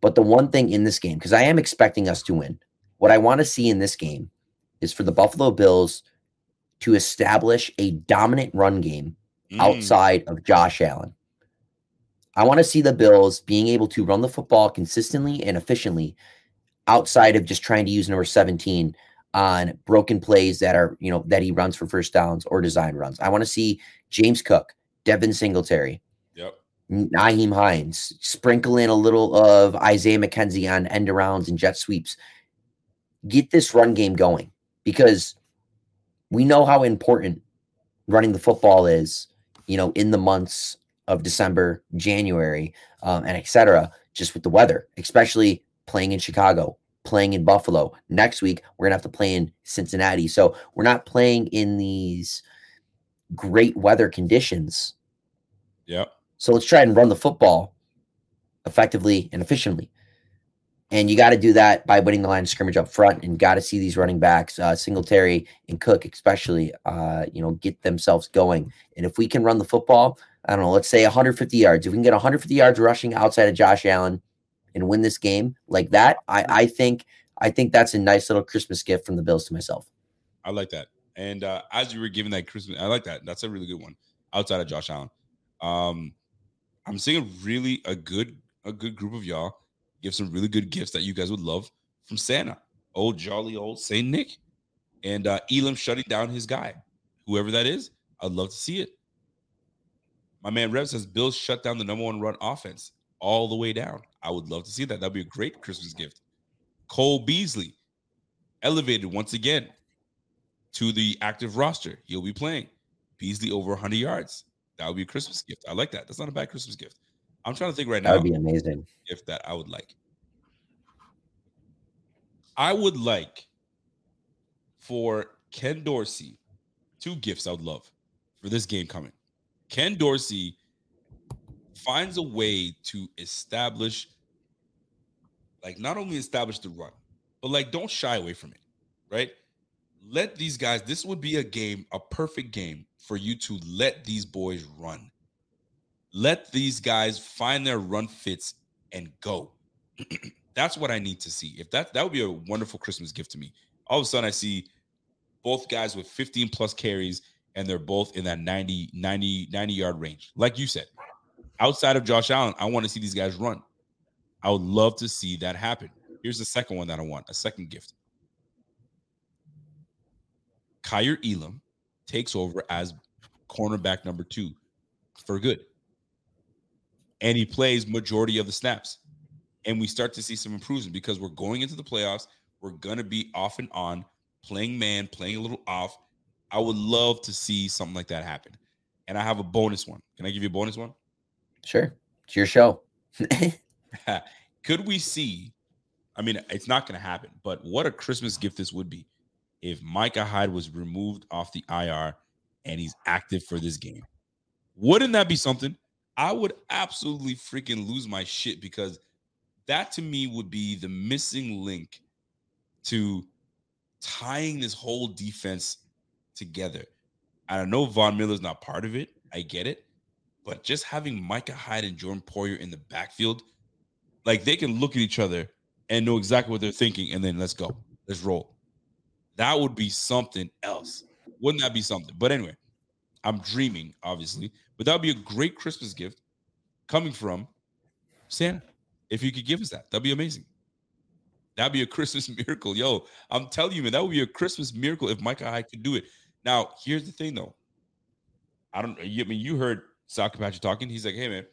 But the one thing in this game, because I am expecting us to win, what I want to see in this game is for the Buffalo Bills to establish a dominant run game Mm, outside of Josh Allen. I want to see the Bills being able to run the football consistently and efficiently outside of just trying to use number 17 on broken plays that are, you know, that he runs for first downs or design runs. I want to see James Cook, Devin Singletary, Yep. Nyheim Hines, sprinkle in a little of Isaiah McKenzie on end arounds and jet sweeps. Get this run game going because we know how important running the football is, you know, in the months of December, January, um, and et cetera, just with the weather, especially playing in Chicago, playing in Buffalo. Next week, we're going to have to play in Cincinnati. So we're not playing in these great weather conditions. Yeah. So let's try and run the football effectively and efficiently. And you got to do that by winning the line of scrimmage up front, and got to see these running backs, uh, Singletary and Cook, especially, uh, you know, get themselves going. And if we can run the football, I don't know, let's say 150 yards. If we can get 150 yards rushing outside of Josh Allen and win this game like that, I, I think, I think that's a nice little Christmas gift from the Bills to myself. I like that. And uh, as you were giving that Christmas, I like that. That's a really good one outside of Josh Allen. Um, I'm seeing really a good a good group of y'all give some really good gifts that you guys would love from Santa, old jolly old Saint Nick, and uh, Elam shutting down his guy, whoever that is. I'd love to see it. My man Rev says Bills shut down the number one run offense all the way down. I would love to see that. That'd be a great Christmas gift. Cole Beasley elevated once again to the active roster. He'll be playing. Beasley over 100 yards. That would be a Christmas gift. I like that. That's not a bad Christmas gift. I'm trying to think right now. That would be amazing. if that I would like. I would like for Ken Dorsey two gifts I would love for this game coming. Ken Dorsey finds a way to establish, like, not only establish the run, but like, don't shy away from it, right? Let these guys, this would be a game, a perfect game for you to let these boys run. Let these guys find their run fits and go. [clears throat] That's what I need to see. If that that would be a wonderful Christmas gift to me. All of a sudden, I see both guys with 15 plus carries, and they're both in that 90, 90, 90 yard range. Like you said, outside of Josh Allen, I want to see these guys run. I would love to see that happen. Here's the second one that I want a second gift. Kaiir Elam takes over as cornerback number two for good. And he plays majority of the snaps. And we start to see some improvement because we're going into the playoffs. We're going to be off and on, playing man, playing a little off. I would love to see something like that happen. And I have a bonus one. Can I give you a bonus one? Sure. It's your show. [laughs] [laughs] Could we see? I mean, it's not going to happen, but what a Christmas gift this would be if Micah Hyde was removed off the IR and he's active for this game. Wouldn't that be something? I would absolutely freaking lose my shit because that to me would be the missing link to tying this whole defense together. I know Von Miller's not part of it. I get it. But just having Micah Hyde and Jordan Poyer in the backfield, like they can look at each other and know exactly what they're thinking, and then let's go. Let's roll. That would be something else. Wouldn't that be something? But anyway, I'm dreaming, obviously, but that would be a great Christmas gift coming from Santa. If you could give us that, that'd be amazing. That'd be a [laughs] Christmas miracle. Yo, I'm telling you, man, that would be a Christmas miracle if Micah Hyde could do it. Now, here's the thing, though. I don't. I mean, you heard Sal Capaccio talking. He's like, "Hey, man,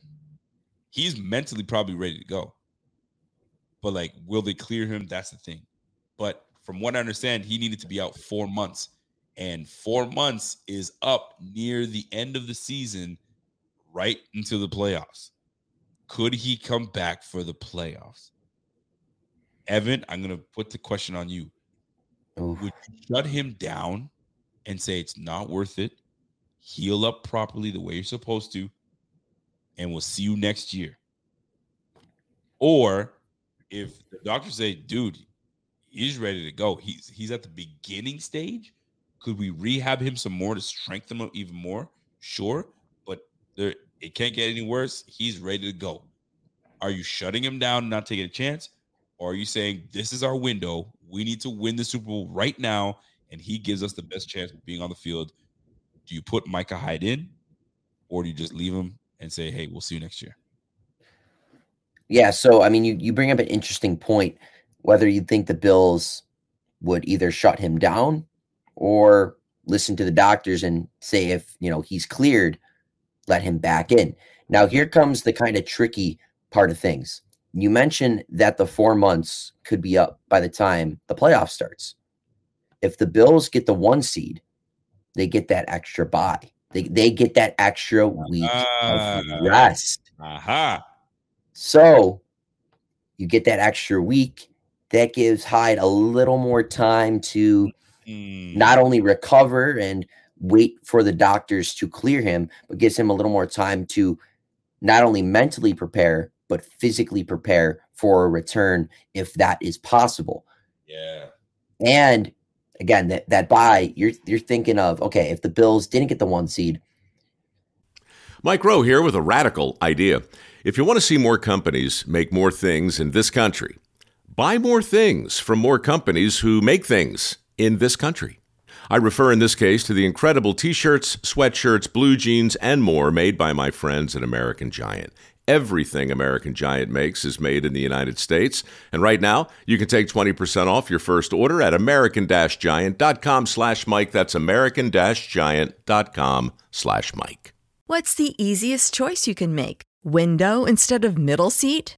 he's mentally probably ready to go, but like, will they clear him? That's the thing. But from what I understand, he needed to be out four months, and four months is up near the end of the season, right into the playoffs. Could he come back for the playoffs? Evan, I'm gonna put the question on you. Oof. Would you shut him down and say it's not worth it? Heal up properly the way you're supposed to, and we'll see you next year. Or if the doctors say, dude, he's ready to go. He's he's at the beginning stage. Could we rehab him some more to strengthen him even more? Sure, but there it can't get any worse. He's ready to go. Are you shutting him down, not taking a chance, or are you saying this is our window? We need to win the Super Bowl right now, and he gives us the best chance of being on the field. Do you put Micah Hyde in, or do you just leave him and say, "Hey, we'll see you next year"? Yeah, so I mean, you you bring up an interesting point. Whether you think the Bills would either shut him down or listen to the doctors and say if you know he's cleared, let him back in. Now here comes the kind of tricky part of things. You mentioned that the four months could be up by the time the playoff starts. If the Bills get the one seed, they get that extra bye. They, they get that extra week Ah. of rest. Aha. So you get that extra week. That gives Hyde a little more time to Mm. not only recover and wait for the doctors to clear him, but gives him a little more time to not only mentally prepare, but physically prepare for a return if that is possible. Yeah. And again, that, that bye, you're you're thinking of, okay, if the Bills didn't get the one seed, Mike Rowe here with a radical idea. If you want to see more companies make more things in this country, buy more things from more companies who make things in this country. I refer in this case to the incredible t shirts, sweatshirts, blue jeans, and more made by my friends at American Giant. Everything American Giant makes is made in the United States. And right now, you can take 20% off your first order at american-giant.com slash Mike. That's american-giant.com slash Mike. What's the easiest choice you can make? Window instead of middle seat?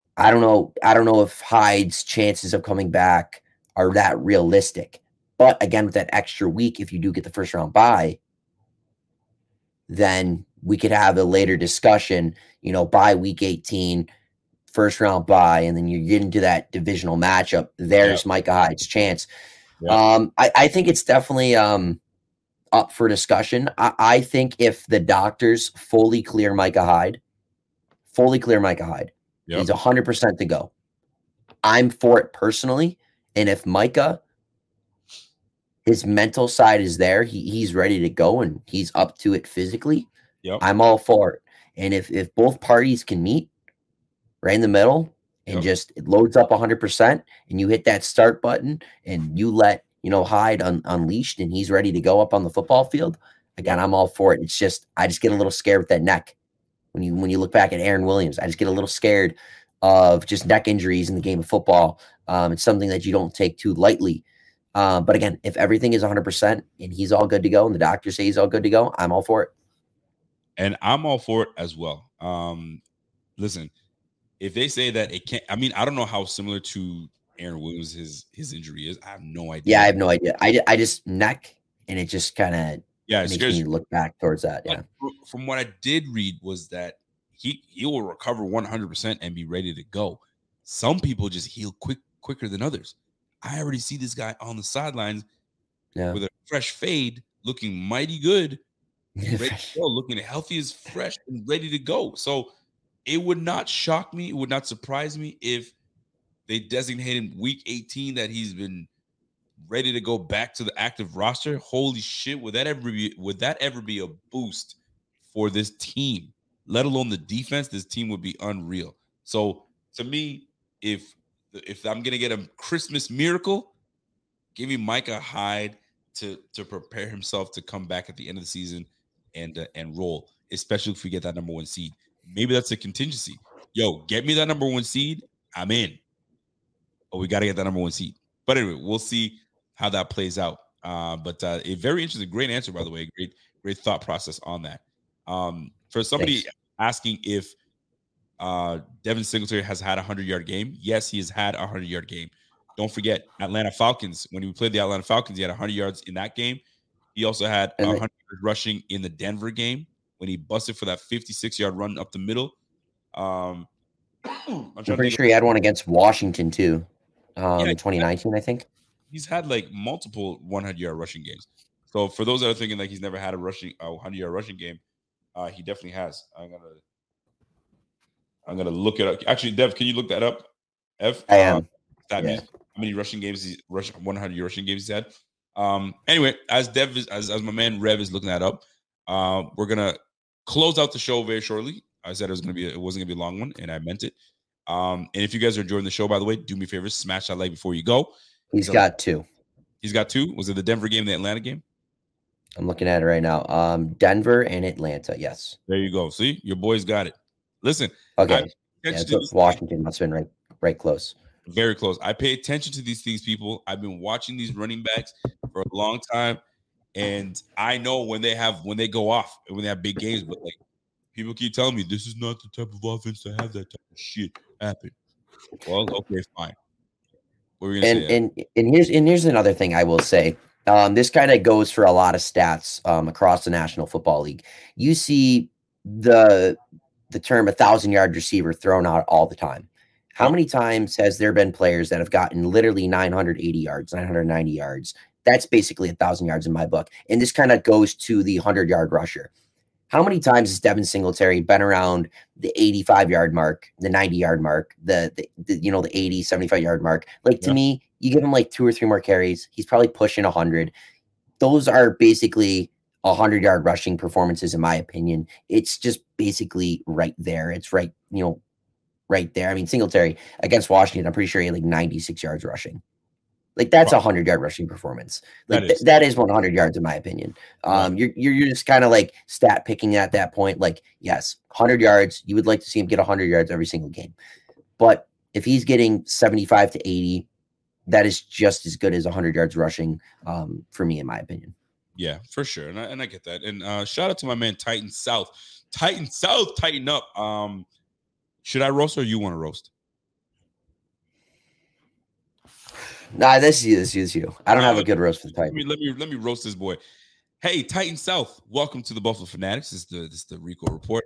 I don't know. I don't know if Hyde's chances of coming back are that realistic. But again, with that extra week, if you do get the first round bye, then we could have a later discussion, you know, by week 18, first round bye, and then you get into that divisional matchup. There's Micah Hyde's chance. Um, I, I think it's definitely um up for discussion. I, I think if the doctors fully clear Micah Hyde, fully clear Micah Hyde, Yep. he's hundred percent to go. I'm for it personally. And if Micah, his mental side is there, he, he's ready to go and he's up to it physically. Yep. I'm all for it. And if if both parties can meet right in the middle and Yep. just it loads up 100% and you hit that start button and you let, you know, Hyde un, unleashed and he's ready to go up on the football field, again, I'm all for it. It's just I just get a little scared with that neck. When you when you look back at Aaron Williams, I just get a little scared of just neck injuries in the game of football. Um, it's something that you don't take too lightly. Uh, but again, if everything is 100% and he's all good to go and the doctors say he's all good to go, I'm all for it. and I'm all for it as well. Um, listen, if they say that it can't, I mean, I don't know how similar to Aaron Williams his his injury is. I have no idea. Yeah, I have no idea. I, I just neck and it just kind of yeah, makes me you. look back towards that. Yeah. From what I did read was that he he will recover 100 percent and be ready to go. Some people just heal quick quicker than others. I already see this guy on the sidelines Yeah. with a fresh fade, looking mighty good, [laughs] ready to go, looking healthy as fresh and ready to go. So it would not shock me, it would not surprise me if they designate him week 18 that he's been ready to go back to the active roster. Holy shit, would that ever be would that ever be a boost for this team? Let alone the defense, this team would be unreal. So to me, if if I'm gonna get a Christmas miracle, give me Micah Hyde to to prepare himself to come back at the end of the season and uh, and roll, especially if we get that number one seed. Maybe that's a contingency. Yo, get me that number one seed. I'm in. But we got to get that number one seed. But anyway, we'll see how that plays out. Uh, but uh, a very interesting, great answer by the way. Great, great thought process on that. Um, for somebody Thanks. asking if uh, Devin Singletary has had a hundred yard game, yes, he has had a hundred yard game. Don't forget Atlanta Falcons. When we played the Atlanta Falcons, he had 100 yards in that game. He also had 100 yards rushing in the Denver game when he busted for that 56 yard run up the middle. Um, I'm I'm pretty sure he had one against Washington too. Um, Yeah, in 2019, I think. He's had like multiple 100 yard rushing games. So for those that are thinking like he's never had a rushing a 100 yard rushing game, uh, he definitely has. I'm gonna I'm gonna look it up. Actually, Dev, can you look that up? F. I Uh, am. that Yeah. means how many rushing games he's rush 100 rushing games he's had. Um, anyway, as Dev is as, as my man Rev is looking that up, uh, we're gonna close out the show very shortly. I said it was gonna be it wasn't gonna be a long one, and I meant it. Um, and if you guys are enjoying the show, by the way, do me a favor, smash that like before you go. He's So- got two. He's got two. Was it the Denver game, the Atlanta game? I'm looking at it right now. Um, Denver and Atlanta. Yes. There you go. See, your boys got it. Listen, Okay. Yeah, Washington must have been right, right close. very close. I pay attention to these things, people. I've been watching these running backs for a long time, and I know when they have when they go off and when they have big games. But like people keep telling me, this is not the type of offense to have that type of shit happen. Well, okay, fine. What were you gonna and say? and and here's and here's another thing I will say. Um, this kind of goes for a lot of stats um, across the National Football League. You see the the term a thousand yard receiver thrown out all the time. How many times has there been players that have gotten literally 980 yards, 990 yards? That's basically a thousand yards in my book. And this kind of goes to the hundred yard rusher. How many times has Devin Singletary been around the 85 yard mark, the 90 yard mark, the, the, the you know, the 80, 75 yard mark? Like to yeah. me, you give him like two or three more carries, he's probably pushing 100. Those are basically 100 yard rushing performances, in my opinion. It's just basically right there. It's right, you know, right there. I mean, Singletary against Washington, I'm pretty sure he had like 96 yards rushing. Like that's a hundred yard rushing performance. Like that is, th- that is 100 yards in my opinion. Um, you're, you're you're just kind of like stat picking at that point. Like yes, 100 yards. You would like to see him get 100 yards every single game, but if he's getting 75 to 80, that is just as good as 100 yards rushing um, for me, in my opinion. Yeah, for sure, and I, and I get that. And uh, shout out to my man Titan South. Titan South, tighten up. Um, should I roast or you want to roast? Nah, this is you. This is you. I don't have a good roast for the Titan. Let me let me let me roast this boy. Hey, Titan South, welcome to the Buffalo Fanatics. This is the this is the Rico report.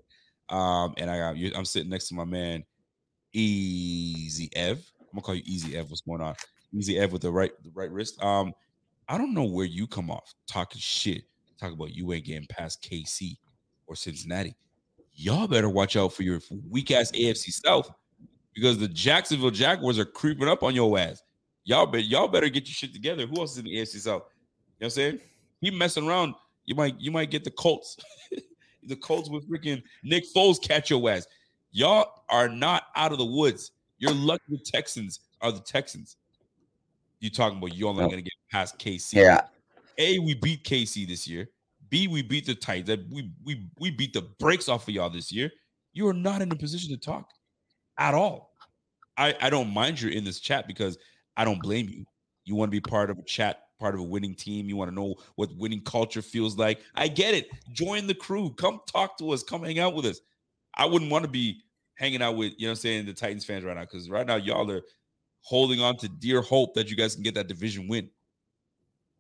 Um, and I got you. I'm sitting next to my man, Easy Ev. I'm gonna call you Easy Ev. What's going on? Easy Ev with the right the right wrist. Um, I don't know where you come off talking shit, talk about you ain't getting past KC or Cincinnati. Y'all better watch out for your weak ass AFC South because the Jacksonville Jaguars are creeping up on your ass y'all bet y'all better get your shit together. Who else is in the AFC South? You know what I'm saying? He messing around. You might you might get the Colts. [laughs] the Colts with freaking Nick Foles catch your ass. Y'all are not out of the woods. You're lucky the Texans are the Texans. You talking about you only oh. gonna get past KC. Yeah. A, we beat KC this year. B, we beat the Titans. We we we beat the brakes off of y'all this year. You are not in a position to talk at all. I I don't mind you're in this chat because I don't blame you. You want to be part of a chat, part of a winning team. You want to know what winning culture feels like. I get it. Join the crew. Come talk to us. Come hang out with us. I wouldn't want to be hanging out with, you know I'm saying, the Titans fans right now because right now y'all are holding on to dear hope that you guys can get that division win.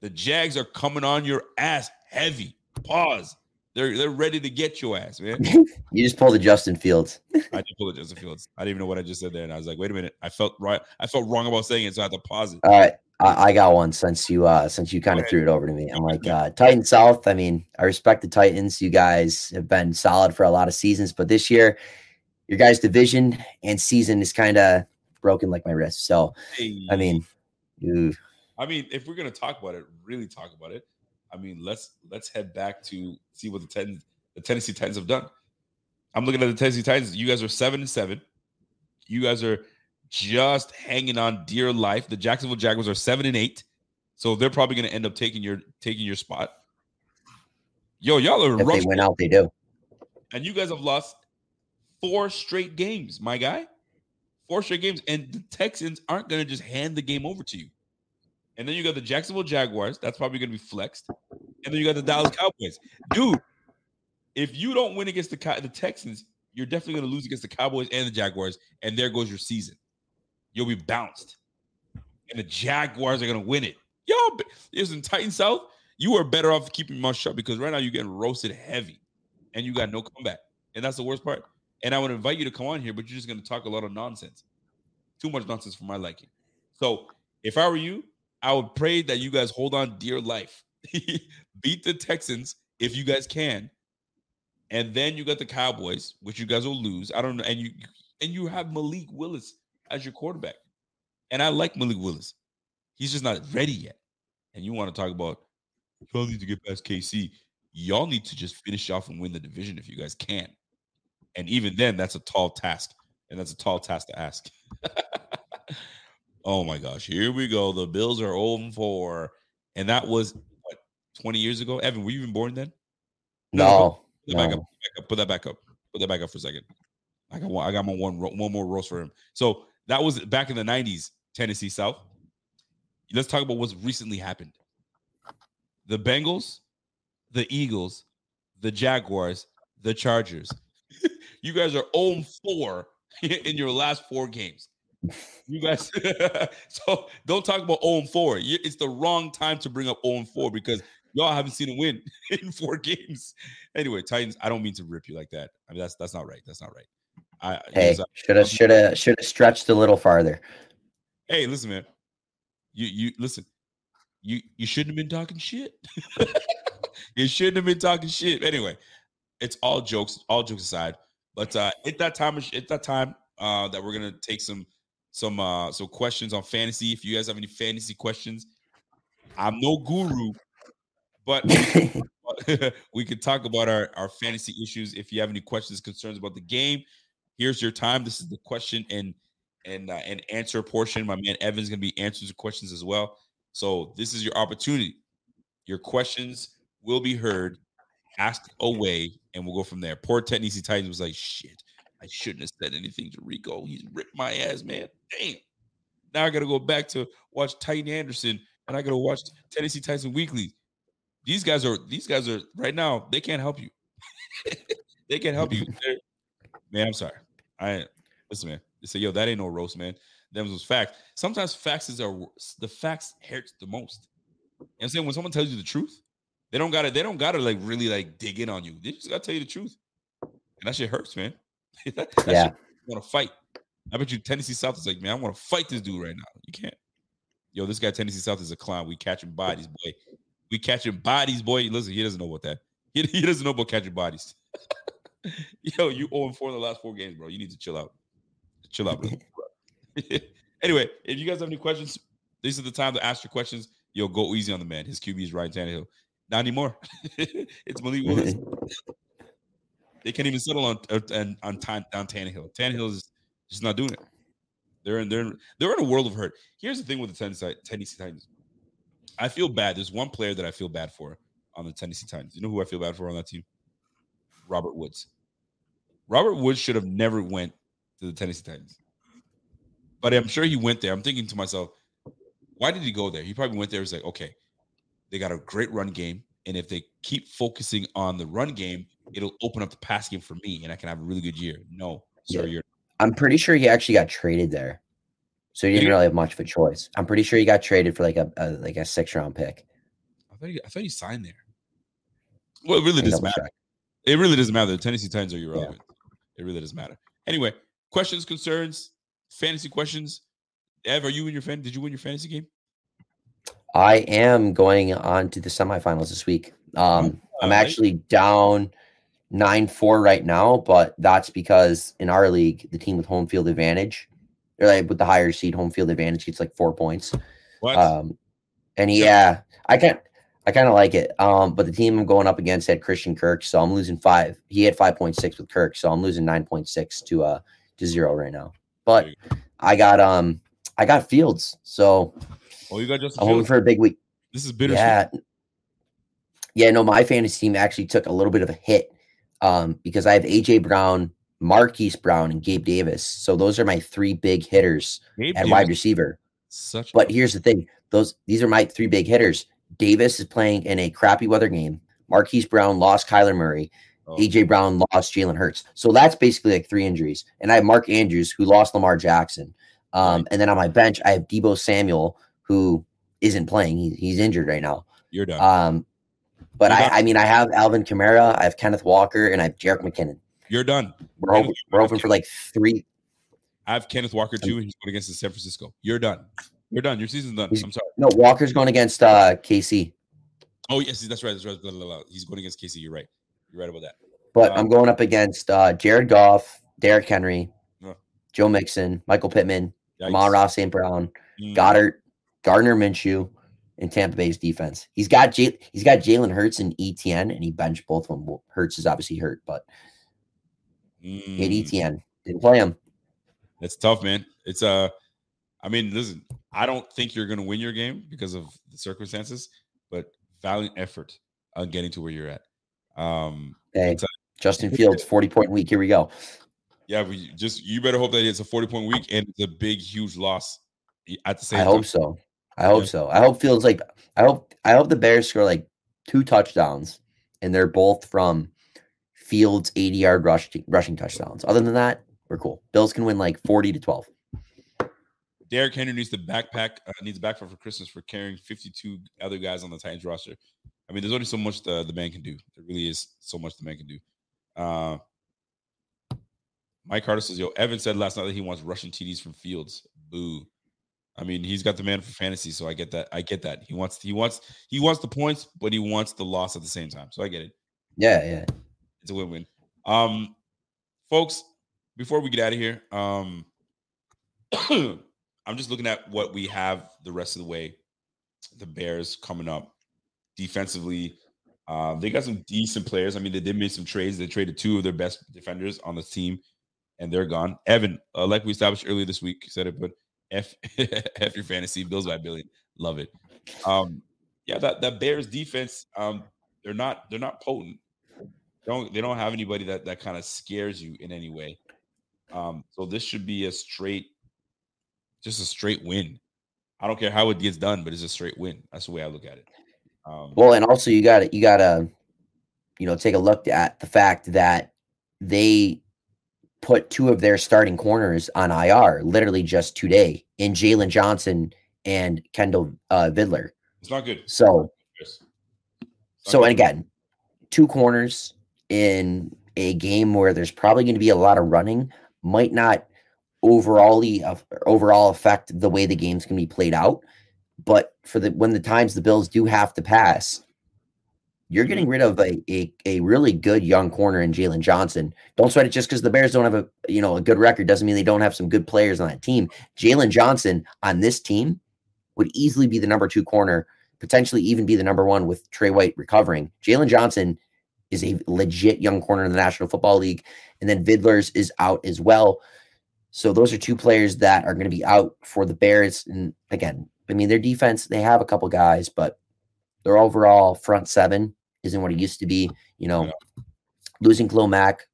The Jags are coming on your ass heavy. Pause. They're they're ready to get your ass, man. [laughs] you just pulled a Justin Fields. [laughs] I just pulled a Justin Fields. I didn't even know what I just said there, and I was like, wait a minute. I felt right. I felt wrong about saying it, so I had to pause it. All right. I, I got one since you uh since you kind of threw it over to me. I'm like, [laughs] uh Titan South. I mean, I respect the Titans. You guys have been solid for a lot of seasons, but this year, your guys' division and season is kind of broken like my wrist. So hey. I mean, I mean, if we're gonna talk about it, really talk about it, I mean, let's let's head back to see what the ten, the Tennessee Titans have done. I'm looking at the Tennessee Titans. You guys are seven and seven. You guys are just hanging on dear life. The Jacksonville Jaguars are seven and eight, so they're probably going to end up taking your taking your spot. Yo, y'all are if they win out, they do. And you guys have lost four straight games, my guy. Four straight games, and the Texans aren't going to just hand the game over to you. And then you got the Jacksonville Jaguars. That's probably going to be flexed. And then you got the Dallas Cowboys. Dude, if you don't win against the the Texans, you're definitely going to lose against the Cowboys and the Jaguars. And there goes your season. You'll be bounced. And the Jaguars are going to win it. Y'all, listen, Titan South, you are better off keeping your mouth shut because right now you're getting roasted heavy and you got no comeback. And that's the worst part. And I would invite you to come on here, but you're just going to talk a lot of nonsense. Too much nonsense for my liking. So if I were you, I would pray that you guys hold on dear life. [laughs] Beat the Texans if you guys can. And then you got the Cowboys, which you guys will lose. I don't know. And you and you have Malik Willis as your quarterback. And I like Malik Willis. He's just not ready yet. And you want to talk about y'all need to get past KC. Y'all need to just finish off and win the division if you guys can. And even then, that's a tall task. And that's a tall task to ask. [laughs] oh my gosh, here we go. The Bills are 0 4. And that was what 20 years ago. Evan, were you even born then? No. Put, that no. Up, put that back up. Put that back up for a second. I got one, I got my one one more roast for him. So that was back in the 90s, Tennessee South. Let's talk about what's recently happened. The Bengals, the Eagles, the Jaguars, the Chargers. [laughs] you guys are 0 4 [laughs] in your last four games. You guys, [laughs] so don't talk about 0 4. It's the wrong time to bring up 0 4 because y'all haven't seen a win [laughs] in four games. Anyway, Titans, I don't mean to rip you like that. I mean, that's that's not right. That's not right. I hey, should have should have should have stretched a little farther. Hey, listen, man. You you listen. You you shouldn't have been talking shit. [laughs] you shouldn't have been talking shit. Anyway, it's all jokes, all jokes aside. But uh at that time, at that time, uh, that we're gonna take some some uh some questions on fantasy. If you guys have any fantasy questions, I'm no guru, but we can [laughs] [laughs] talk about our, our fantasy issues. If you have any questions, concerns about the game, here's your time. This is the question and and uh, and answer portion. My man Evan's gonna be answering questions as well. So this is your opportunity. Your questions will be heard, asked away, and we'll go from there. Poor Tennessee Titans was like, shit, I shouldn't have said anything to Rico. He's ripped my ass, man. Damn. Now I gotta go back to watch Titan Anderson and I gotta watch Tennessee Tyson Weekly. These guys are these guys are right now, they can't help you. [laughs] they can't help you. [laughs] They're, man, I'm sorry. I listen, man. They say, yo, that ain't no roast, man. Them was facts. Sometimes facts are the facts hurts the most. You know I'm saying? When someone tells you the truth, they don't gotta, they don't gotta like really like dig in on you. They just gotta tell you the truth. And that shit hurts, man. [laughs] yeah. want to fight. I bet you Tennessee South is like, man, I want to fight this dude right now. You can't. Yo, this guy Tennessee South is a clown. We catching bodies, boy. We catching bodies, boy. Listen, he doesn't know what that. [laughs] He, he doesn't know about catching bodies. [laughs] Yo, you 0 4 in the last four games, bro. You need to chill out. Chill out, bro. anyway, if you guys have any questions, this is the time to ask your questions. Yo, go easy on the man. His QB is Ryan Tannehill. Not anymore. it's Malik Willis. They can't even settle on uh, on on, on Tannehill. Tannehill is just not doing it. They're in they're in, they're in a world of hurt. Here's the thing with the Tennessee, Tennessee Titans. I feel bad. There's one player that I feel bad for on the Tennessee Titans. You know who I feel bad for on that team? Robert Woods. Robert Woods should have never went to the Tennessee Titans. But I'm sure he went there. I'm thinking to myself, why did he go there? He probably went there. He's like, okay, they got a great run game. And if they keep focusing on the run game, it'll open up the pass game for me and I can have a really good year. No, sir, yeah. you're I'm pretty sure he actually got traded there. So he didn't really have much of a choice. I'm pretty sure he got traded for like a, a like a six round pick. I thought he, I thought he signed there. Well, it really doesn't matter. Check. It really doesn't matter. The Tennessee Titans are irrelevant. Yeah. It really doesn't matter. Anyway, questions, concerns, fantasy questions. Ev, are you in your fan? Did you win your fantasy game? I am going on to the semifinals this week. Um, I'm actually down nine four right now, but that's because in our league, the team with home field advantage, or like with the higher seed home field advantage, gets like four points. What? Um, and yeah, I can't. I kind of like it. Um, but the team I'm going up against had Christian Kirk, so I'm losing five. He had five point six with Kirk, so I'm losing nine point six to uh to zero right now. But I got um I got Fields, so oh you got just I'm hoping for a big week. This is bitter. Yeah, yeah. No, my fantasy team actually took a little bit of a hit um, because I have AJ Brown, Marquise Brown, and Gabe Davis. So those are my three big hitters Gabe at Davis. wide receiver. Such but here's the thing: those these are my three big hitters. Davis is playing in a crappy weather game. Marquise Brown lost Kyler Murray. Oh. AJ Brown lost Jalen Hurts. So that's basically like three injuries. And I have Mark Andrews who lost Lamar Jackson. Um. And then on my bench, I have Deebo Samuel who isn't playing. He, he's injured right now. You're done. Um, but I, I mean, I have Alvin Kamara, I have Kenneth Walker, and I have Jerick McKinnon. You're done. We're hoping, we're hoping for like three. I have Kenneth Walker too. He's going against the San Francisco. You're done. You're done. Your season's done. I'm sorry. No, Walker's going against uh KC. Oh yes, that's right. That's right. He's going against KC. You're right. You're right about that. But um, I'm going up against uh, Jared Goff, Derrick Henry, uh, Joe Mixon, Michael Pittman, Amon St. Brown, mm. Goddard, Gardner Minshew, in Tampa Bay's defense. He's got J- he's got Jalen Hurts and ETN, and he benched both of them. Hurts is obviously hurt, but mm. ETN didn't play him. That's tough, man. It's uh, I mean, listen, I don't think you're going to win your game because of the circumstances, but valiant effort on getting to where you're at. Um, hey, Justin Fields, forty point week. Here we go. Yeah, we just you better hope that it's a forty point week and it's a big, huge loss at the same. I time. hope so. I hope yeah. so. I hope feels like I hope I hope the Bears score like two touchdowns and they're both from Fields 80 yard rush rushing touchdowns. Other than that, we're cool. Bills can win like 40 to 12. Derrick Henry needs the backpack uh, needs a backpack for Christmas for carrying 52 other guys on the Titans roster. I mean, there's only so much the, the man can do. There really is so much the man can do. Uh, Mike Carter says, "Yo, Evan said last night that he wants rushing TDs from Fields. Boo." I mean, he's got the man for fantasy, so I get that. I get that. He wants he wants he wants the points, but he wants the loss at the same time. So I get it. Yeah, yeah. It's a win-win. Um, folks, before we get out of here, um, [clears throat] I'm just looking at what we have the rest of the way. The Bears coming up defensively. Uh, they got some decent players. I mean, they did make some trades. They traded two of their best defenders on the team, and they're gone. Evan, uh, like we established earlier this week, said it, but F [laughs] F your fantasy Bills by Billy. Love it. Um, yeah, that that Bears defense, um, they're not they're not potent. They don't they don't have anybody that that kind of scares you in any way. Um, so this should be a straight, just a straight win. I don't care how it gets done, but it's a straight win. That's the way I look at it. Um, Well, and also you got to you got to you know take a look at the fact that they put two of their starting corners on IR literally just today in Jaylon Johnson and Kindle uh, Vildor. it's not good. So. It's not so good. and again, two corners in a game where there's probably going to be a lot of running might not overally of overall affect the way the game's going to be played out. But for the when the times the Bills do have to pass, you're mm-hmm. getting rid of a a, a really good young corner in Jaylon Johnson. Don't sweat it just because the Bears don't have a you know a good record doesn't mean they don't have some good players on that team. Jaylon Johnson on this team would easily be the number two corner, potentially even be the number one with Tre White recovering. Jaylon Johnson is a legit young corner in the National Football League, and then Vildor's is out as well. So those are two players that are going to be out for the Bears. And again, I mean their defense, they have a couple guys, but their overall front seven isn't what it used to be. You know, losing Khalil Mack,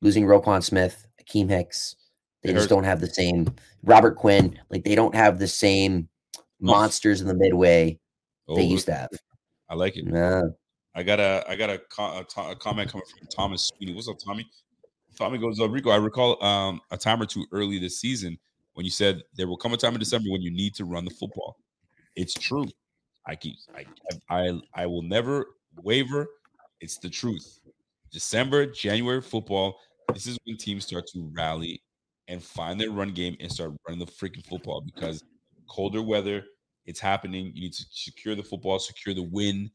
losing Roquan Smith, Akiem Hicks, they It just hurts. don't have the same Robert Quinn. Like they don't have the same monsters in the midway Oh, they used to have. I like it. Nah. I got a I got a, a, a comment coming from Thomas Sweeney. What's up, Tommy? Tommy goes, Rico. I recall um, a time or two early this season when you said there will come a time in December when you need to run the football. It's true. I keep I I I will never waver. It's the truth. December, January football. This is when teams start to rally and find their run game and start running the freaking football because colder weather, it's happening. You need to secure the football, secure the win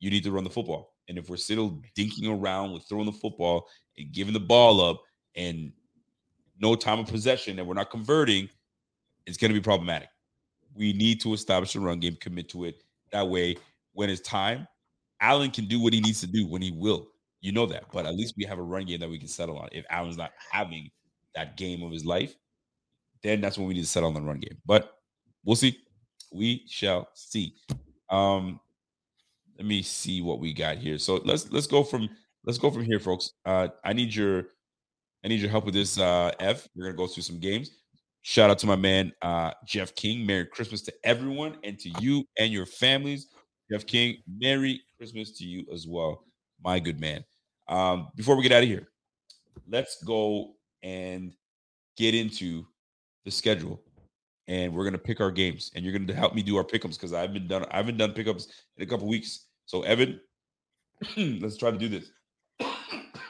you need to run the football. And if we're still dinking around with throwing the football and giving the ball up and no time of possession and we're not converting, it's going to be problematic. We need to establish a run game, commit to it. That way, when it's time, Allen can do what he needs to do when he will. You know that. But at least we have a run game that we can settle on. If Allen's not having that game of his life, then that's when we need to settle on the run game. But we'll see. We shall see. Um, let me see what we got here. So let's let's go from let's go from here, folks. Uh, I need your I need your help with this. Uh, F, we're gonna go through some games. Shout out to my man uh, Jeff King. Merry Christmas to everyone and to you and your families. Jeff King, Merry Christmas to you as well, my good man. Um, before we get out of here, let's go and get into the schedule and we're gonna pick our games. And you're gonna help me do our pickups because I've been done I haven't done pickups in a couple weeks. So Evan, [clears throat] let's try to do this.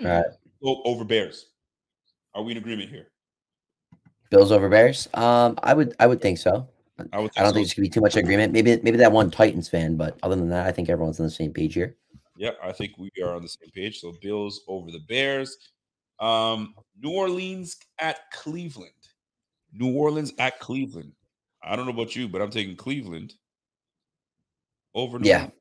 right. Go over Bears. Are we in agreement here? Bills over Bears. Um, I would I would think so. I would. I don't so. think there's gonna be too much agreement. Maybe maybe that one Titans fan, but other than that, I think everyone's on the same page here. Yeah, I think we are on the same page. So Bills over the Bears. Um, New Orleans at Cleveland. New Orleans at Cleveland. I don't know about you, but I'm taking Cleveland over. New Yeah. Orleans.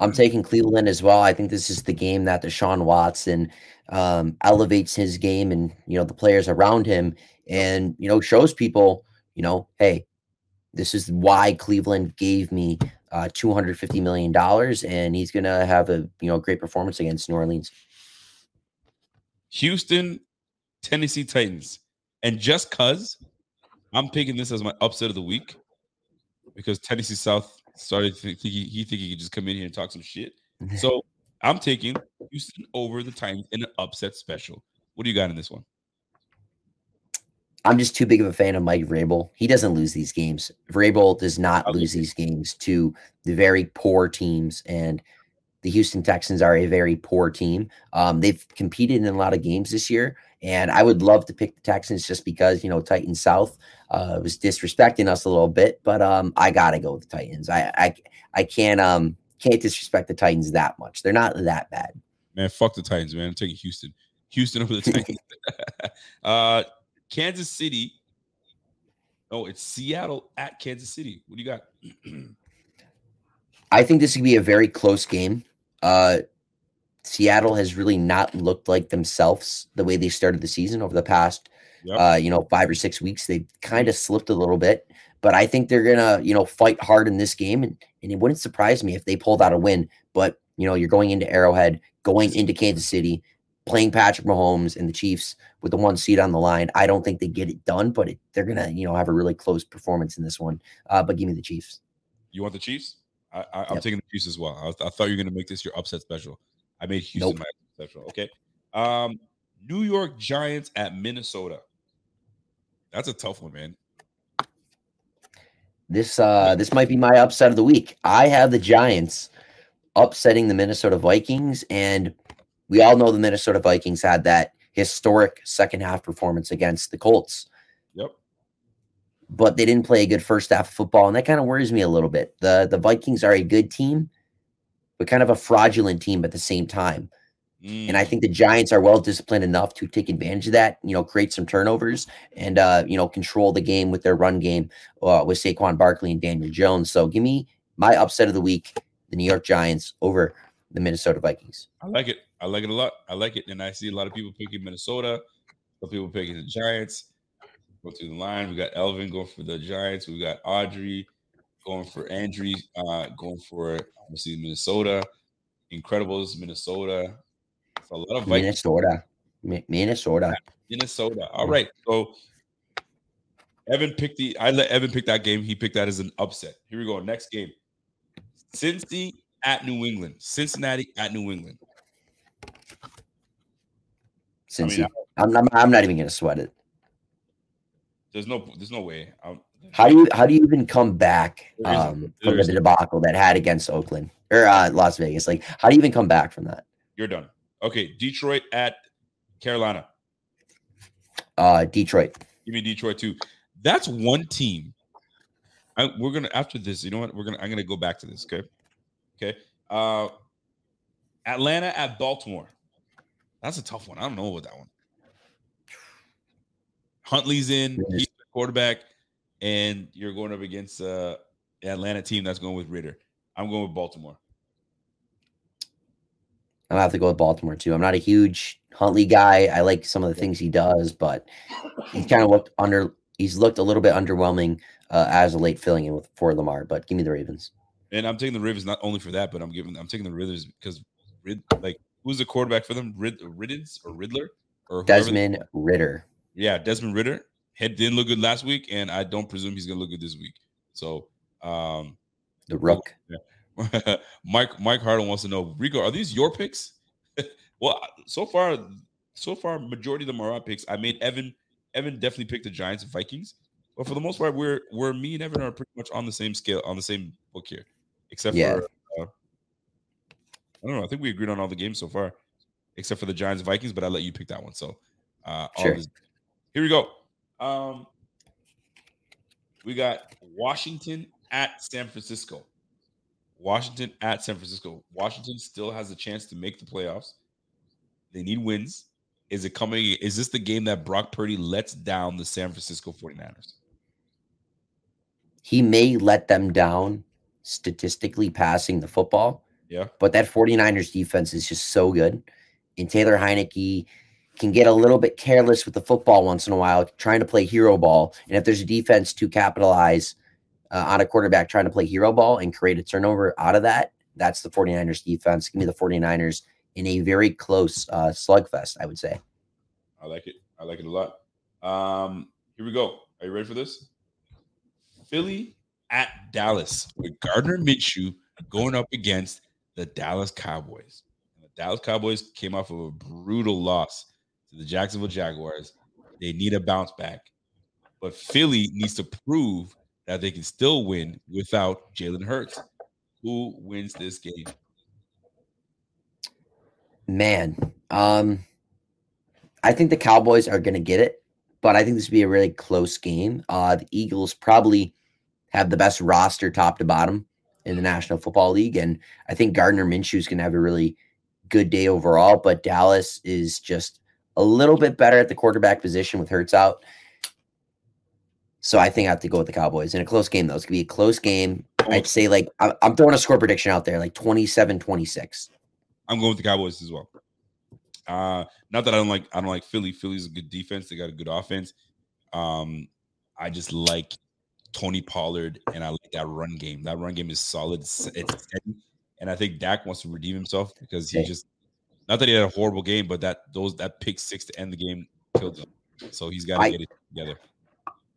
I'm taking Cleveland as well. I think this is the game that Deshaun Watson um, elevates his game and you know the players around him, and you know shows people, you know, hey, this is why Cleveland gave me uh, 250 million dollars, and he's gonna have a you know great performance against New Orleans. Houston, Tennessee Titans. And just cuz I'm picking this as my upset of the week because Tennessee South started to think he, he think he could just come in here and talk some shit. [laughs] So I'm taking Houston over the Titans in an upset special. What do you got in this one? I'm just too big of a fan of Mike Vrabel. He doesn't lose these games. Vrabel does not lose these games to the very poor teams, and the Houston Texans are a very poor team. Um, they've competed in a lot of games this year, and I would love to pick the Texans just because you know Titans South uh, was disrespecting us a little bit, but um, I gotta go with the Titans. I I I can't um can't disrespect the Titans that much. They're not that bad. Man, fuck the Titans, man. I'm taking Houston. Houston over the Titans. [laughs] [laughs] uh, Kansas City. Oh, it's Seattle at Kansas City. What do you got? I think this could be a very close game. Uh, Seattle has really not looked like themselves the way they started the season over the past, yep. uh, you know, five or six weeks. They kind of slipped a little bit, but I think they're gonna, you know, fight hard in this game, and, and it wouldn't surprise me if they pulled out a win. But you know, you're going into Arrowhead, going into Kansas City, playing Patrick Mahomes and the Chiefs with the one seat on the line. I don't think they get it done, but it, they're gonna, you know, have a really close performance in this one. Uh, but give me the Chiefs. You want the Chiefs? I, am yep. taking the Chiefs as well. I, I, thought you were going to make this your upset special. I made Houston nope. my special. Okay. Um, New York Giants at Minnesota. That's a tough one, man. This uh this might be my upset of the week. I have the Giants upsetting the Minnesota Vikings, and we all know the Minnesota Vikings had that historic second half performance against the Colts Yep. but they didn't play a good first half of football, and that kind of worries me a little bit. the The Vikings are a good team, but kind of a fraudulent team at the same time. Mm. And I think the Giants are well disciplined enough to take advantage of that. You know, create some turnovers and uh, you know control the game with their run game uh, with Saquon Barkley and Daniel Jones. So give me my upset of the week: the New York Giants over the Minnesota Vikings. I like it. I like it a lot. I like it, and I see a lot of people picking Minnesota. Some people picking the Giants. Go through the line. We got Elvin going for the Giants. We got Audrey going for Andrew, uh, going for obviously Minnesota. Incredibles, Minnesota. It's a lot of Vikings. Minnesota. Minnesota. Minnesota. All right. So Evan picked the I let Evan pick that game. He picked that as an upset. Here we go. Next game. Cincy at New England. Cincinnati at New England. Cincy. I mean, I'm, I'm, I'm not even gonna sweat it. There's no, there's no way. I'm, how do you how do you even come back um, from the debacle that had against Oakland or uh, Las Vegas? Like, how do you even come back from that? You're done. Okay, Detroit at Carolina. Uh, Detroit. Give me Detroit too. That's one team. I, we're gonna after this. You know what? We're gonna. I'm gonna go back to this. Okay. Okay. Uh, Atlanta at Baltimore. That's a tough one. I don't know about that one. Huntley's in, he's the quarterback, and you're going up against uh Atlanta team that's going with Ridder. I'm going with Baltimore. I'll have to go with Baltimore too. I'm not a huge Huntley guy. I like some of the things he does, but he's kind of looked under. He's looked a little bit underwhelming uh, as a late filling in with for Lamar. But give me the Ravens. And I'm taking the Ravens not only for that, but I'm giving. I'm taking the Ravens because like who's the quarterback for them? Rid, Riddens or Riddler or Desmond Ridder. yeah, Desmond Ridder. Head didn't look good last week, and I don't presume he's gonna look good this week. So um the rook. Yeah. [laughs] Mike Mike Harden wants to know, Rico, are these your picks? [laughs] well, so far, so far, majority of them are our picks. I made Evan. Evan definitely picked the Giants and Vikings, but for the most part, we're we're me and Evan are pretty much on the same scale, on the same book here, except yeah. for I don't know. I think we agreed on all the games so far, except for the Giants Vikings. But I let you pick that one. So uh, sure. all here we go. Um, we got Washington at San Francisco. Washington at San Francisco. Washington still has a chance to make the playoffs. They need wins. Is it coming? Is this the game that Brock Purdy lets down the San Francisco 49ers? He may let them down statistically passing the football. Yeah. But that 49ers defense is just so good. And Taylor Heinicke can get a little bit careless with the football once in a while, trying to play hero ball. And if there's a defense to capitalize uh, on a quarterback trying to play hero ball and create a turnover out of that, that's the 49ers defense. Give me the 49ers in a very close uh, slugfest, I would say. I like it. I like it a lot. Um, here we go. Are you ready for this? Philly at Dallas with Gardner Minshew going up against the Dallas Cowboys. The Dallas Cowboys came off of a brutal loss to the Jacksonville Jaguars. They need a bounce back. But Philly needs to prove that they can still win without Jalen Hurts. Who wins this game? Man, um, I think the Cowboys are going to get it, but I think this would be a really close game. Uh, the Eagles probably have the best roster top to bottom in the National Football League, and I think Gardner Minshew is going to have a really good day overall, but Dallas is just a little bit better at the quarterback position with Hurts out. So I think I have to go with the Cowboys in a close game, though. It's going to be a close game. I'd say, like, I'm throwing a score prediction out there, like 27 26. I'm going with the Cowboys as well. Uh, not that I don't like I don't like Philly. Philly's a good defense. They got a good offense. Um, I just like Tony Pollard and I like that run game. That run game is solid. It's steady. And I think Dak wants to redeem himself because he just not that he had a horrible game, but that those that pick six to end the game killed him. So he's got to get it together.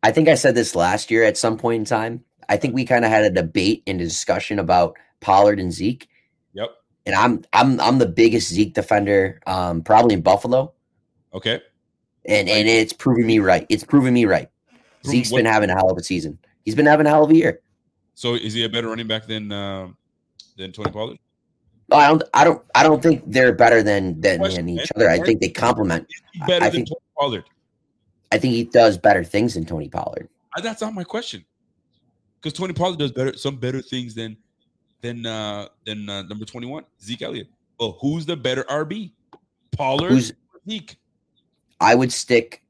I think I said this last year at some point in time. I think we kind of had a debate and discussion about Pollard and Zeke. Yep. And I'm I'm I'm the biggest Zeke defender, um, probably in Buffalo. Okay. And and it's proving me right. It's proving me right. Zeke's what? been having a hell of a season. He's been having a hell of a year. So is he a better running back than uh, than Tony Pollard? I don't. I don't. I don't think they're better than than, than each other. I think they complement. Better I than think, Tony Pollard. I think he does better things than Tony Pollard. That's not my question. Because Tony Pollard does better, some better things than than uh than uh, number twenty one Zeke Elliott. Well, who's the better RB? Pollard. Who's Zeke? I would stick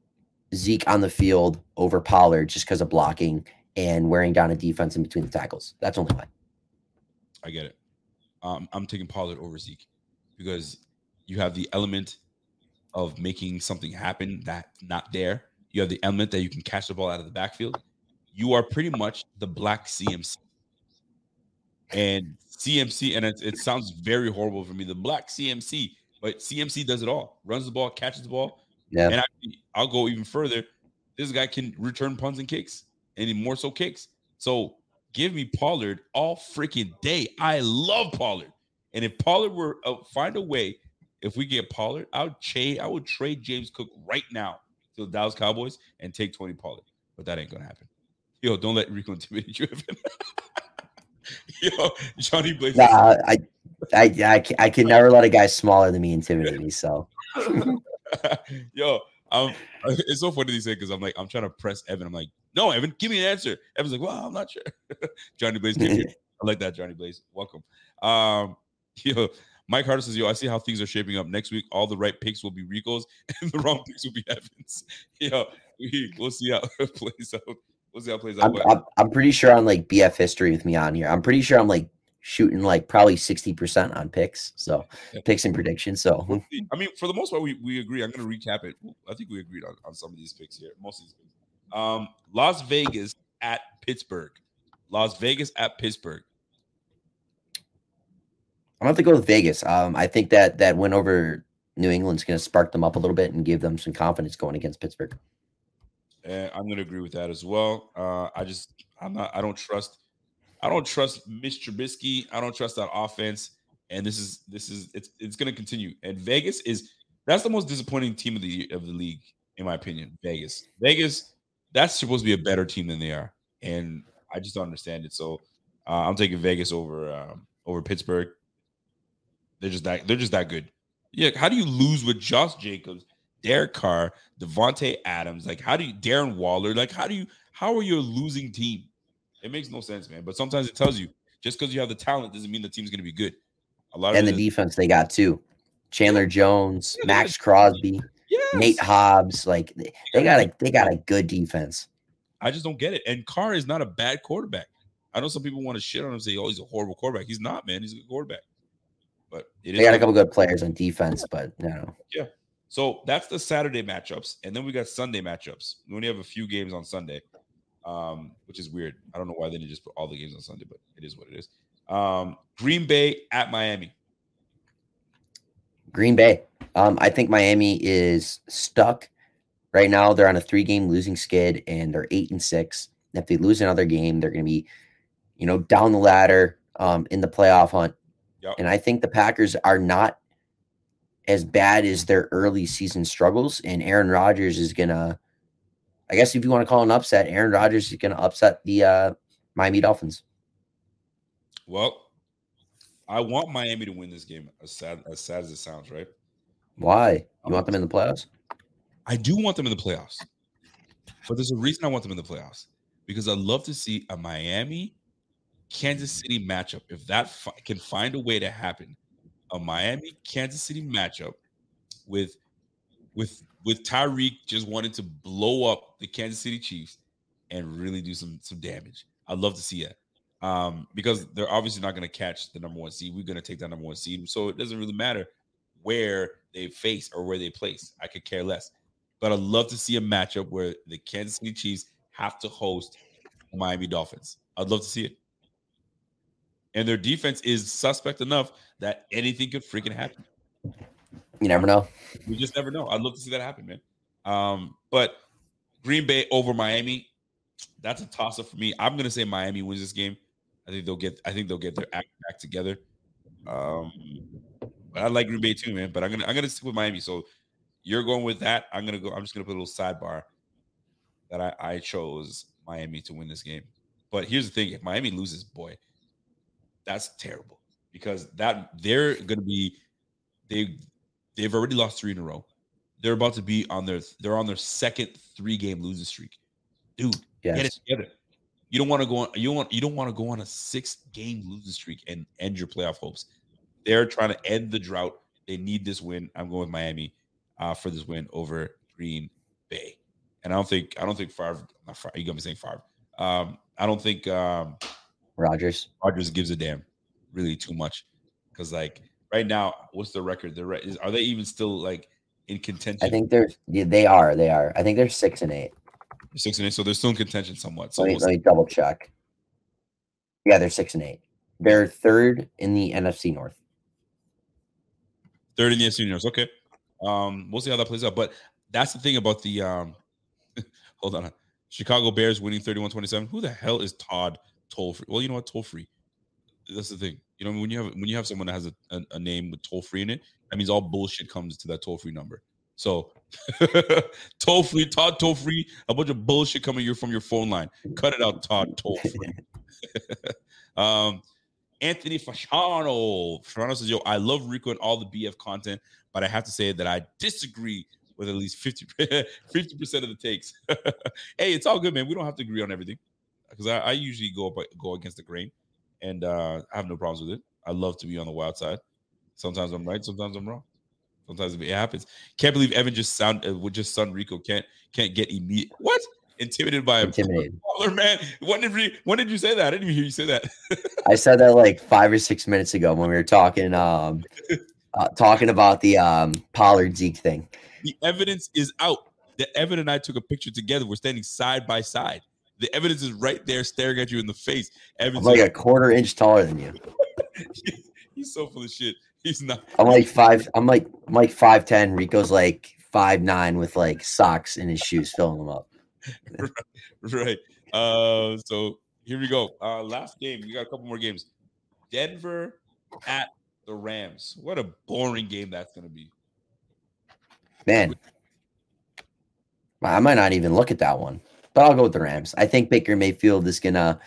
Zeke on the field over Pollard just because of blocking and wearing down a defense in between the tackles. That's only why. I get it. Um, I'm taking Pollard over Zeke because you have the element of making something happen that not there. You have the element that you can catch the ball out of the backfield. You are pretty much the black CMC. And CMC, and it, it sounds very horrible for me, the black CMC, but CMC does it all. Runs the ball, catches the ball. Yeah. And I, will go even further. This guy can return punts and kicks, and more so kicks. So give me Pollard all freaking day. I love Pollard. And if Pollard were uh, find a way, if we get Pollard, I would trade. I would trade James Cook right now to the Dallas Cowboys and take Tony Pollard. But that ain't gonna happen. Yo, don't let Rico intimidate you. [laughs] Yo, Johnny Blaze. Nah, I, I, I, I can never let a guy smaller than me intimidate me. So, [laughs] [laughs] yo, um, [laughs] it's so funny to say because I'm like, I'm trying to press Evan. I'm like, no, Evan, give me an answer. Evan's like, well, I'm not sure. [laughs] Johnny Blaze came here. I like that, Johnny Blaze. Welcome. Um, yo, Mike Harder says, yo, I see how things are shaping up. Next week, all the right picks will be Rico's and the wrong picks will be Evans. Yo, we, we'll see how it plays out. We'll see how it plays out. I'm, I'm, I'm pretty sure on like BF history with me on here. I'm pretty sure I'm like shooting like probably 60% on picks. So yeah. picks and predictions. So I mean, for the most part, we, we agree. I'm gonna recap it. I think we agreed on, on some of these picks here. Most of these picks. Um, Las Vegas at Pittsburgh. Las Vegas at Pittsburgh. I'm gonna have to go with Vegas. Um, I think that that win over New England's gonna spark them up a little bit and give them some confidence going against Pittsburgh. And I'm gonna agree with that as well. Uh, I just I'm not I don't trust I don't trust Mitch Trubisky. I don't trust that offense. And this is this is it's it's gonna continue. And Vegas is that's the most disappointing team of the of the league, in my opinion. Vegas. Vegas that's supposed to be a better team than they are, and I just don't understand it. So uh, I'm taking Vegas over um, over Pittsburgh. They're just that they're just that good. Yeah, how do you lose with Josh Jacobs, Derek Carr, Davante Adams? Like, how do you Darren Waller? Like, how do you how are you a losing team? It makes no sense, man. But sometimes it tells you just because you have the talent doesn't mean the team's going to be good. A lot and the defense they got too. Chandler Jones, yeah, Maxx Crosby. Yes. Nate Hobbs, like they got a they got a good defense. I just don't get it. And Carr is not a bad quarterback. I know some people want to shit on him and say, "Oh, he's a horrible quarterback." He's not, man. He's a good quarterback. But they got a couple good players on defense, but no. Yeah. So that's the Saturday matchups, and then we got Sunday matchups. We only have a few games on Sunday, um, which is weird. I don't know why they didn't just put all the games on Sunday, but it is what it is. Um, Green Bay at Miami. Green Bay. Um, I think Miami is stuck right now. They're on a three-game losing skid, and they're eight and six. If they lose another game, they're going to be, you know, down the ladder um, in the playoff hunt. Yep. And I think the Packers are not as bad as their early season struggles. And Aaron Rodgers is gonna, I guess, if you want to call an upset, Aaron Rodgers is gonna upset the uh, Miami Dolphins. Well, I want Miami to win this game, as sad as sad as it sounds, right? Why? You want them in the playoffs? I do want them in the playoffs. But there's a reason I want them in the playoffs because I'd love to see a Miami Kansas City matchup. If that fi- can find a way to happen, a Miami Kansas City matchup with with with Tyreek just wanting to blow up the Kansas City Chiefs and really do some some damage. I'd love to see that. Um, because they're obviously not going to catch the number one seed. We're going to take that number one seed. So it doesn't really matter where they face or where they place. I could care less. But I'd love to see a matchup where the Kansas City Chiefs have to host Miami Dolphins. I'd love to see it. And their defense is suspect enough that anything could freaking happen. You never know. You just never know. I'd love to see that happen, man. Um, but Green Bay over Miami, that's a toss up for me. I'm gonna say Miami wins this game. I think they'll get. I think they'll get their act back together. Um, but I like Green Bay too, man. But I'm gonna I'm gonna stick with Miami. So you're going with that. I'm gonna go. I'm just gonna put a little sidebar that I, I chose Miami to win this game. But here's the thing: if Miami loses, boy, that's terrible because that they're gonna be they they've already lost three in a row. They're about to be on their they're on their second three game losing streak. Dude, yes. get it together. You don't want to go on you don't want you don't want to go on a six game losing streak and end your playoff hopes. They're trying to end the drought. They need this win. I'm going with Miami uh, for this win over Green Bay. And I don't think I don't think Favre, not Favre you got me saying Favre. Um, I don't think um Rogers Rodgers gives a damn really too much. Because like right now, what's the record? The re- is, are they even still like in contention? I think they're yeah, they are they are. I think they're six and eight. six and eight, so they're still in contention somewhat. So let me, let me double check. Yeah, they're six and eight. They're third in the NFC North. third in the seniors. Okay, um, we'll see how that plays out. But that's the thing about the um, [laughs] hold on, Chicago Bears winning 31-27. Who the hell is Todd toll free? Well, you know what, toll free. That's the thing. You know, when you have when you have someone that has a, a, a name with toll free in it, that means all bullshit comes to that toll free number. So [laughs] toll free, Todd toll free, a bunch of bullshit coming here from your phone line. Cut it out, Todd toll free. [laughs] um, Anthony Fasciano. Fasciano says, Yo, I love Rico and all the BF content, but I have to say that I disagree with at least 50 [laughs] percent of the takes. hey, it's all good, man. We don't have to agree on everything because I, I usually go up, go against the grain, and uh, I have no problems with it. I love to be on the wild side. Sometimes I'm right, sometimes I'm wrong. Sometimes it happens. Can't believe Evan just sound uh, with just son Rico can't can't get immediate what intimidated by a Intimidated. baller, man. When did we, when did you say that? I didn't even hear you say that. [laughs] I said that like five or six minutes ago when we were talking um [laughs] uh, talking about the um Pollard Zeke thing. the evidence is out. The Evan and I took a picture together. We're standing side by side. The evidence is right there, staring at you in the face. I'm like a quarter inch taller than you. [laughs] he's so full of shit. He's not. I'm like five. I'm like I'm like five ten. Rico's like five nine with like socks in his shoes, filling them up. [laughs] right. Uh, so here we go. Uh, last game. We got a couple more games. Denver at the Rams. What a boring game that's going to be. Man, I might not even look at that one, but I'll go with the Rams. I think Baker Mayfield is gonna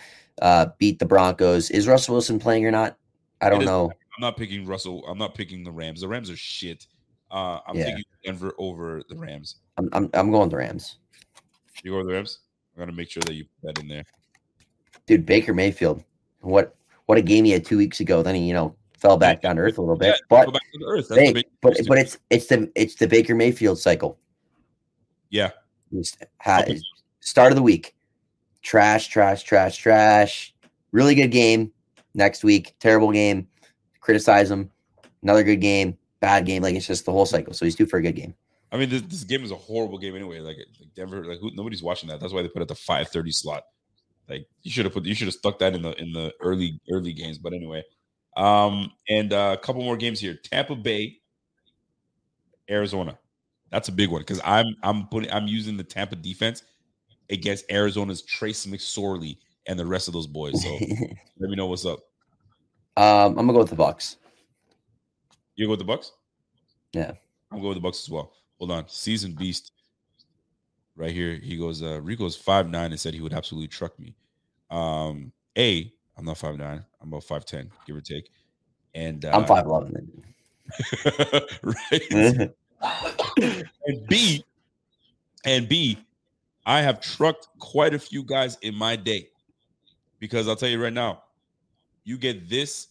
uh, beat the Broncos. Is Russell Wilson playing or not? I don't know. I'm not picking Russell. I'm not picking the Rams. The Rams are shit. Uh, I'm Yeah. taking Denver over the Rams. I'm I'm, I'm going the Rams, You go with the Rams. I'm gonna make sure that you put that in there. dude. Baker Mayfield. What what a game he had two weeks ago. Then he you know fell back down to earth a little bit, Yeah, but go back to the earth. That's the but but it's it's the it's the Baker Mayfield cycle. yeah, had start of the week. Trash, trash, trash, trash. Really good game. Next week, terrible game. Criticize him. Another good game. Bad game. Like it's just the whole cycle. So he's due for a good game. I mean, this, this game is a horrible game anyway. Like, like Denver, like who, nobody's watching that. That's why they put it at the five thirty slot. Like you should have put, you should have stuck that in the in the early early games. But anyway, um, and uh, a couple more games here. Tampa Bay, Arizona. That's a big one because I'm I'm putting I'm using the Tampa defense against Arizona's Trace McSorley and the rest of those boys. So [laughs] let me know what's up. um, I'm gonna go with the Bucs. You go with the Bucs? Yeah. I'm gonna go with the Bucs as well. Hold on. Season Beast. Right here. He goes, uh Rico's five nine and said he would absolutely truck me. Um, A, I'm not five nine, I'm about five ten, give or take. And uh, I'm five eleven. [laughs] right. [laughs] and B, and B, I have trucked quite a few guys in my day. Because I'll tell you right now, you get this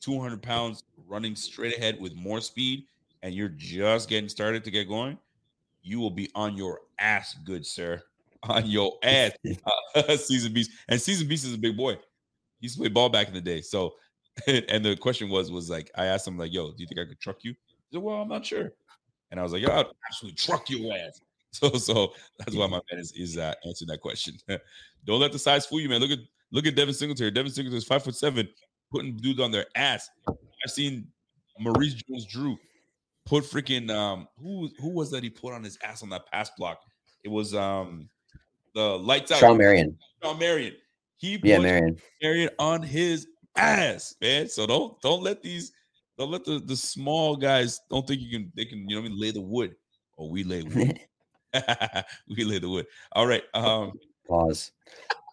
200 pounds running straight ahead with more speed and you're just getting started to get going, you will be on your ass, good sir. On your [laughs] ass, uh, [laughs] season beast. And season beast is a big boy. He used to play ball back in the day. So, [laughs] and the question was, was like, I asked him, like, yo, do you think I could truck you? He said, well, I'm not sure. And I was like, yo, I'll absolutely truck your ass. [laughs] So, so that's why my man is, is uh, answering that question. [laughs] Don't let the size fool you, man. Look at look at Devin Singletary. Devin Singletary is five foot seven, putting dudes on their ass. I've seen Maurice Jones-Drew put freaking um who who was that he put on his ass on that pass block? It was um the lights out. Shawne Merriman. Shawne Merriman. He Yeah, put Marion. Marion on his ass, man. So don't don't let these don't let the the small guys don't think you can they can you know what I mean lay the wood. Oh, we lay wood. [laughs] [laughs] we lay the wood. All right. Um Pause.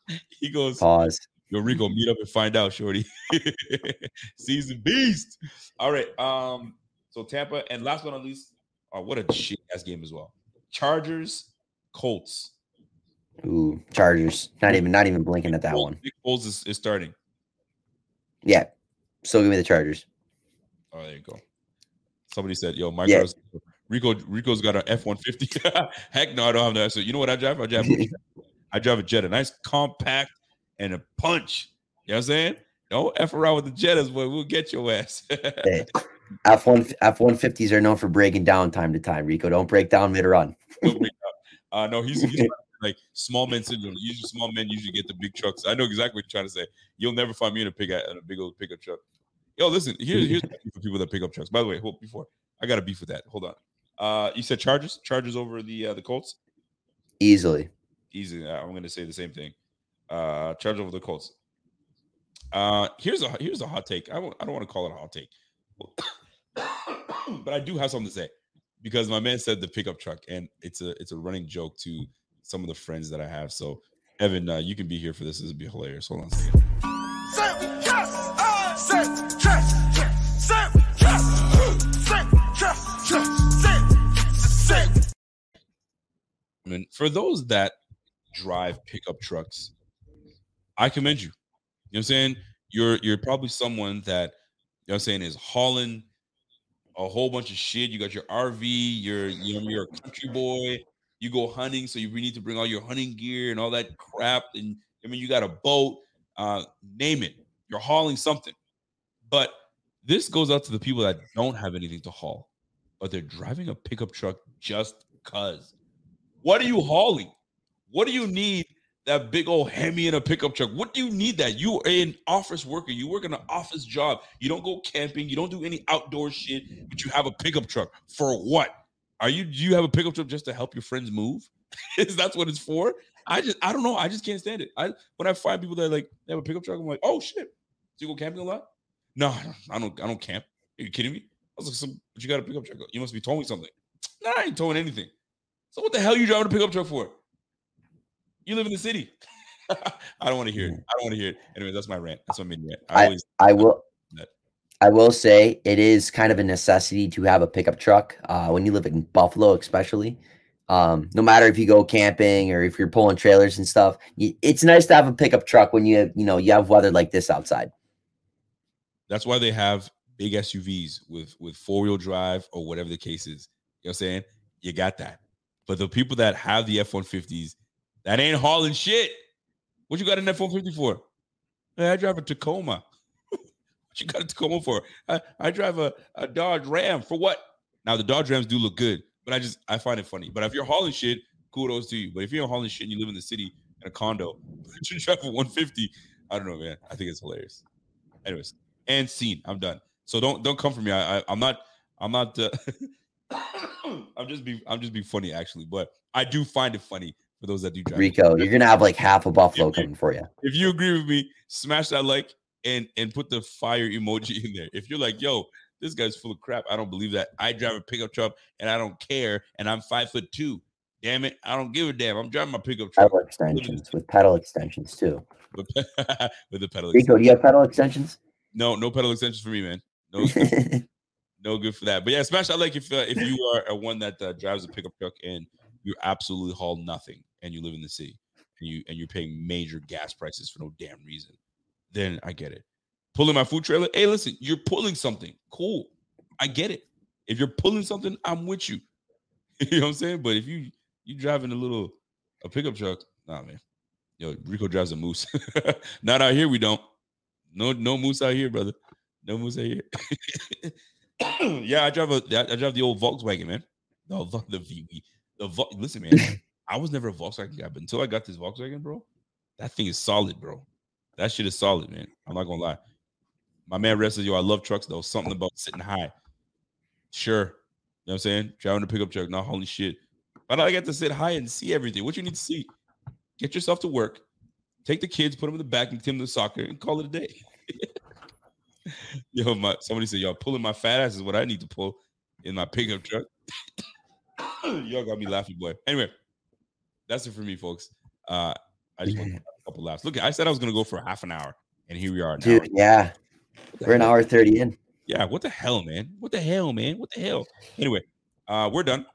[laughs] he goes Pause. Yo, Rico, meet up and find out, Shorty. [laughs] Season beast. All right. Um, so Tampa, and last but not least, oh, what a shit ass game as well. Chargers, Colts. Ooh, Chargers. Not even not even blinking at that Foles- one. Nick Foles is, is starting. Yeah. Still give me the Chargers. Oh, there you go. Somebody said, "Yo, my Yeah. Rico. Rico's got an F one fifty. [laughs] Heck no, I don't have that. So you know what I drive? I drive. [laughs] I drive a Jetta, nice compact and a punch. You know what I'm saying? Don't f around with the Jettas, boy. We'll get your ass. [laughs] F one F one fifties are known for breaking down time to time. Rico, don't break down mid run. Don't bring it up. Uh, no, he's, he's like small men syndrome. Usually, small men usually get the big trucks. I know exactly what you're trying to say. You'll never find me in a big in a big old pickup truck. Yo, listen. Here's here's for people that pick up trucks. By the way, hold before I got a beef with that. Hold on. Uh, you said Chargers, Chargers over the uh, the Colts. Easily. Easy. I'm going to say the same thing. Uh, Chargers over the Colts. Uh, here's a here's a hot take. I won't, I don't want to call it a hot take, [coughs] but I do have something to say because my man said the pickup truck, and it's a it's a running joke to some of the friends that I have. So, Evan, uh, you can be here for this. This would be hilarious. Hold on a second. I for those that drive pickup trucks, I commend you. You know what I'm saying? You're you're probably someone that you know what I'm saying is hauling a whole bunch of shit. You got your RV, you're you know, you're a country boy, you go hunting, so you need to bring all your hunting gear and all that crap. And I mean, you got a boat, uh, name it, you're hauling something. But this goes out to the people that don't have anything to haul, but they're driving a pickup truck just because. What are you hauling? What do you need that big old Hemi in a pickup truck? What do you need that? You are an office worker. You work in an office job. You don't go camping. You don't do any outdoor shit, but you have a pickup truck. For what? Are you do you have a pickup truck just to help your friends move? [laughs] Is that what it's for? I just I don't know. I just can't stand it. I when I find people that like they have a pickup truck, I'm like, oh shit. Do you go camping a lot? No, I don't I don't, I don't camp. Are you kidding me? I was like, some, but you got a pickup truck. You must be towing something. Nah, I ain't towing anything. So what the hell you driving a pickup truck for? You live in the city. [laughs] I don't want to hear it. I don't want to hear it. Anyway, that's my rant. That's my mini rant. I I- always I will [laughs] that. I will say it is kind of a necessity to have a pickup truck uh, when you live in Buffalo, especially. Um, no matter if you go camping or if you're pulling trailers and stuff, it's nice to have a pickup truck when you have, you know you have weather like this outside. That's why they have big SUVs with with four wheel drive or whatever the case is. You know what I'm saying? You got that. But the people that have the F 150s, that ain't hauling shit. What you got an F 150 for? Hey, I drive a Tacoma. [laughs] what you got a Tacoma for? I, I drive a, a Dodge Ram for what? Now, the Dodge Rams do look good, but I just, I find it funny. But if you're hauling shit, kudos to you. But if you're hauling shit and you live in the city in a condo, [laughs] you drive a 150, I don't know, man. I think it's hilarious. Anyways, and scene. I'm done. So don't don't come for me. I, I I'm not I'm not. Uh, [laughs] [coughs] I'm just be I'm just be funny actually, but I do find it funny for those that do drive. Rico, you're gonna have like half a Buffalo If coming for you. If you agree with me, smash that like and and put the fire emoji in there. If you're like, yo, this guy's full of crap, I don't believe that. I drive a pickup truck and I don't care, and I'm five foot two. Damn it, I don't give a damn. I'm driving my pickup truck Pedal extensions with pedal extensions too. with, [laughs] with the pedal. Extensions. Rico, do you have pedal extensions? No, no pedal extensions for me, man. No, [laughs] no good for that. But yeah, smash that like if uh, if you are a one that uh, drives a pickup truck and you absolutely haul nothing and you live in the city and you and you're paying major gas prices for no damn reason, then I get it. pulling my food trailer. Hey, listen, you're pulling something. Cool. I get it. If you're pulling something, I'm with you. [laughs] you know what I'm saying? But if you you driving a little a pickup truck, nah, man. Yo, Rico drives a moose. [laughs] Not out here, we don't. No, no moose out here, brother. No moose out here. [laughs] [coughs] yeah, I drive a I drive the old Volkswagen, man. No, the VW. [laughs] The Vol- listen, man. [laughs] I was never a Volkswagen guy, but until I got this Volkswagen, bro, that thing is solid, bro. That shit is solid, man. I'm not gonna lie. My man Rest says, yo, I love trucks though. Something about sitting high. Sure. You know what I'm saying? Driving a pickup truck, not holy shit. But I get to sit high and see everything. What you need to see? Get yourself to work. Take the kids, put them in the back, and take them to soccer, and call it a day. [laughs] yo, my somebody said, y'all pulling my fat ass is what I need to pull in my pickup truck. [coughs] y'all got me laughing, boy. Anyway, that's it for me, folks. Uh, I just want a couple laughs. Look, I said I was gonna go for half an hour, and here we are. Dude, yeah, we're an hour thirty in. Yeah, what the hell, man? What the hell, man? What the hell? Anyway, uh, we're done.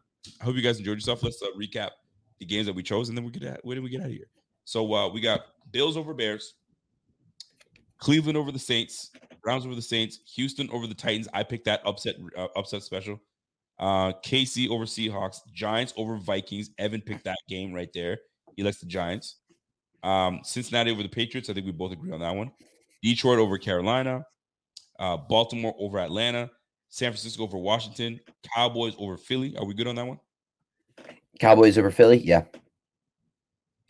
I hope you guys enjoyed yourself. Let's uh, recap the games that we chose, and then we get out. Where did we get out of here? So uh, we got Bills over Bears, Cleveland over the Saints, Browns over the Saints, Houston over the Titans. I picked that upset uh, upset special. Uh, KC over Seahawks, Giants over Vikings. Evan picked that game right there. He likes the Giants. Um, Cincinnati over the Patriots. I think we both agree on that one. Detroit over Carolina. Uh, Baltimore over Atlanta. San Francisco over Washington. Cowboys over Philly. Are we good on that one? Cowboys over Philly. Yeah.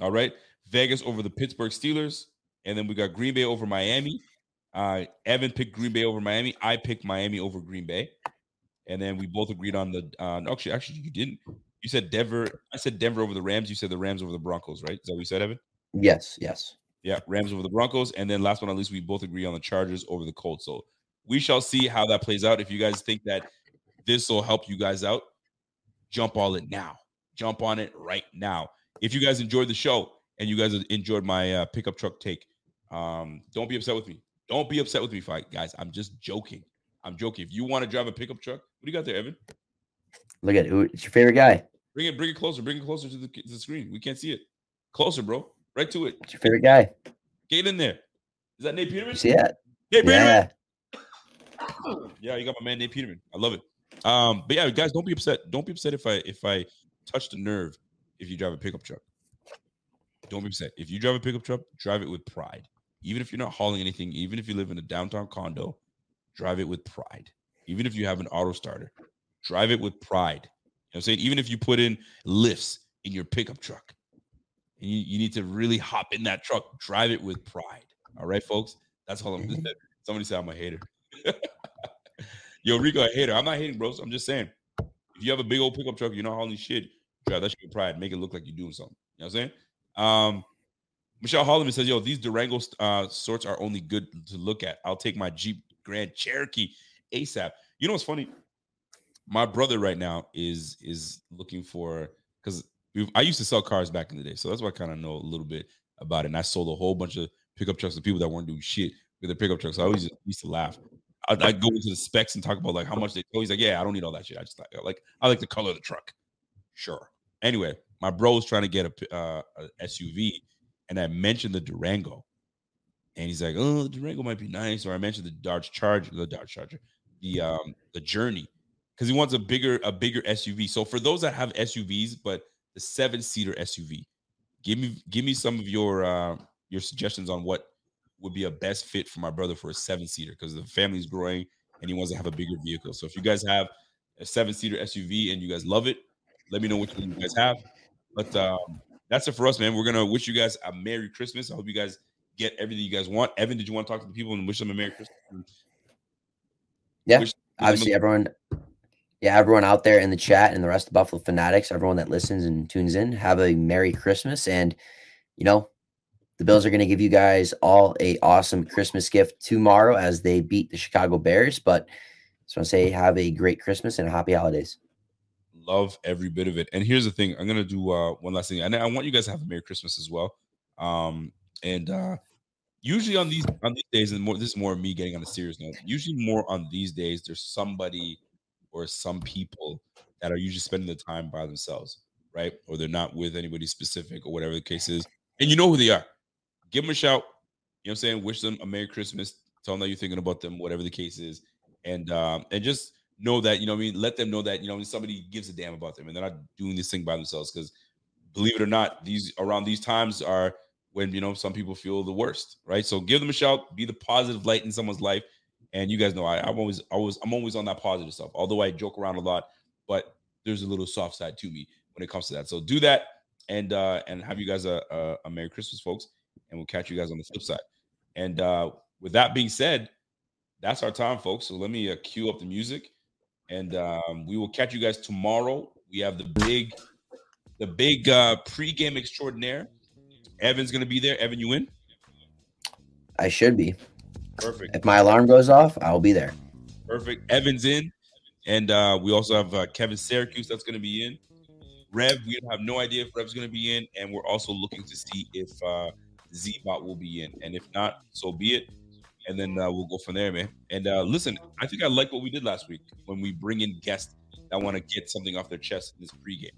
All right. Vegas over the Pittsburgh Steelers. And then we got Green Bay over Miami. Uh, Evan picked Green Bay over Miami. I picked Miami over Green Bay. And then we both agreed on the. Uh, actually, actually, you didn't. You said Denver. I said Denver over the Rams. You said the Rams over the Broncos, right? Is that what you said, Evan? Yes. Yes. Yeah, Rams over the Broncos, and then last but not least, we both agree on the Chargers over the Colts. So we shall see how that plays out. If you guys think that this will help you guys out, jump all it now. Jump on it right now. If you guys enjoyed the show and you guys enjoyed my uh, pickup truck take, um, don't be upset with me. Don't be upset with me, fight guys. I'm just joking. I'm joking. If you want to drive a pickup truck, what do you got there, Evan? Look at who. It's your favorite guy. Bring it. Bring it closer. Bring it closer to the, to the screen. We can't see it. Closer, bro. Right to it. It's your favorite guy. Get in there. Is that Nate Peterman? See it? Nate Yeah. Peterman. [coughs] Yeah, you got my man Nate Peterman. I love it. Um, but yeah, guys, don't be upset. Don't be upset if I if I touch the nerve if you drive a pickup truck. Don't be upset. If you drive a pickup truck, drive it with pride. Even if you're not hauling anything, even if you live in a downtown condo, drive it with pride. Even if you have an auto starter, drive it with pride. You know what I'm saying? Even if you put in lifts in your pickup truck, and you, you need to really hop in that truck, drive it with pride. All right, folks? That's all I'm Mm-hmm. Somebody said I'm a hater. [laughs] Yo, Rico, a hater. I'm not hating, bros. I'm just saying. If you have a big old pickup truck, you're not hauling shit, drive that shit with pride. Make it look like you're doing something. You know what I'm saying? Um, Michelle Holloman says, "Yo, these Durango uh, sorts are only good to look at. I'll take my Jeep Grand Cherokee ASAP." You know what's funny? My brother right now is is looking for because I used to sell cars back in the day, so that's why I kind of know a little bit about it. And I sold a whole bunch of pickup trucks to people that weren't doing shit with their pickup trucks. So I always used to laugh. I I go into the specs and talk about like how much they. Oh, he's like, "Yeah, I don't need all that shit. I just like like I like the color of the truck." Sure. Anyway, my bro's trying to get a, uh, a SUV, and I mentioned the Durango, and he's like, "Oh, the Durango might be nice." Or I mentioned the Dodge Charger, the Dodge Charger, the um the Journey, because he wants a bigger a bigger SUV. So for those that have SUVs, but the seven seater SUV, give me give me some of your uh, your suggestions on what would be a best fit for my brother for a seven seater because the family's growing and he wants to have a bigger vehicle. So if you guys have a seven seater SUV and you guys love it, let me know which one you guys have. But um, that's it for us, man. We're gonna wish you guys a Merry Christmas. I hope you guys get everything you guys want. Evan, did you want to talk to the people and wish them a Merry Christmas? Yeah. Wish- Obviously, everyone. Yeah, everyone out there in the chat and the rest of Buffalo Fanatics, everyone that listens and tunes in, have a Merry Christmas. And, you know, the Bills are going to give you guys all a awesome Christmas gift tomorrow as they beat the Chicago Bears. But just want to say have a great Christmas and happy holidays. Love every bit of it. And here's the thing: I'm gonna do uh, one last thing, and I want you guys to have a Merry Christmas as well. Um, and uh, usually on these on these days, and more this is more me getting on a serious note. Usually, more on these days, there's somebody or some people that are usually spending the time by themselves, right? Or they're not with anybody specific, or whatever the case is. And you know who they are. Give them a shout. You know what I'm saying? Wish them a Merry Christmas. Tell them that you're thinking about them, whatever the case is, and um, and just know that you know I mean. Let them know that you know somebody gives a damn about them, and they're not doing this thing by themselves. Because believe it or not, these around these times are when you know some people feel the worst, right? So give them a shout, be the positive light in someone's life, and you guys know I, I'm always, always, I'm always on that positive stuff. Although I joke around a lot, but there's a little soft side to me when it comes to that. So do that, and uh and have you guys a, a, a Merry Christmas, folks, and we'll catch you guys on the flip side. And uh with that being said, that's our time, folks. So let me uh, cue up the music, and um, we will catch you guys tomorrow. We have the big, the big uh pregame extraordinaire. Evan's gonna be there. Evan, you in? I should be. Perfect. If my alarm goes off, I'll be there. Perfect. Evan's in. And uh, we also have uh, Kevin Syracuse that's going to be in. Rev, we have no idea if Rev's going to be in. And we're also looking to see if uh, Z-Bot will be in. And if not, so be it. And then uh, we'll go from there, man. And uh, listen, I think I like what we did last week when we bring in guests that want to get something off their chest in this pregame.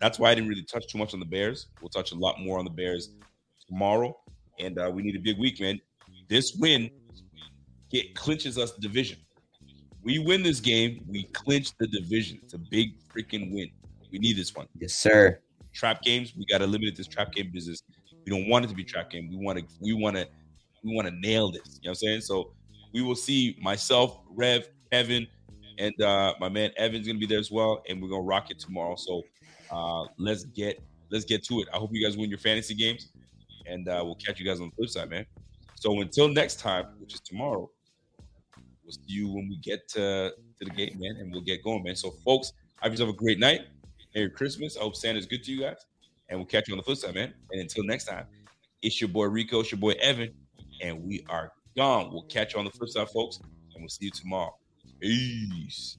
That's why I didn't really touch too much on the Bears. We'll touch a lot more on the Bears tomorrow. And uh, we need a big week, man. This win get clinches us the division. We win this game, we clinch the division. It's a big freaking win. We need this one. Yes, sir. Trap games, we got to limit this trap game business. We don't want it to be trap game. We want to, we want to, we want to nail this. You know what I'm saying? So we will see myself, Rev, Evan, and uh, my man Evan's gonna be there as well, and we're gonna rock it tomorrow. So uh, let's get let's get to it. I hope you guys win your fantasy games, and uh, we'll catch you guys on the flip side, man. So until next time, which is tomorrow, we'll see you when we get to, to the gate, man, and we'll get going, man. So, folks, have yourself a great night. Merry Christmas. I hope Santa's good to you guys, and we'll catch you on the flip side, man. And until next time, it's your boy Rico, it's your boy Evan, and we are gone. We'll catch you on the flip side, folks, and we'll see you tomorrow. Peace.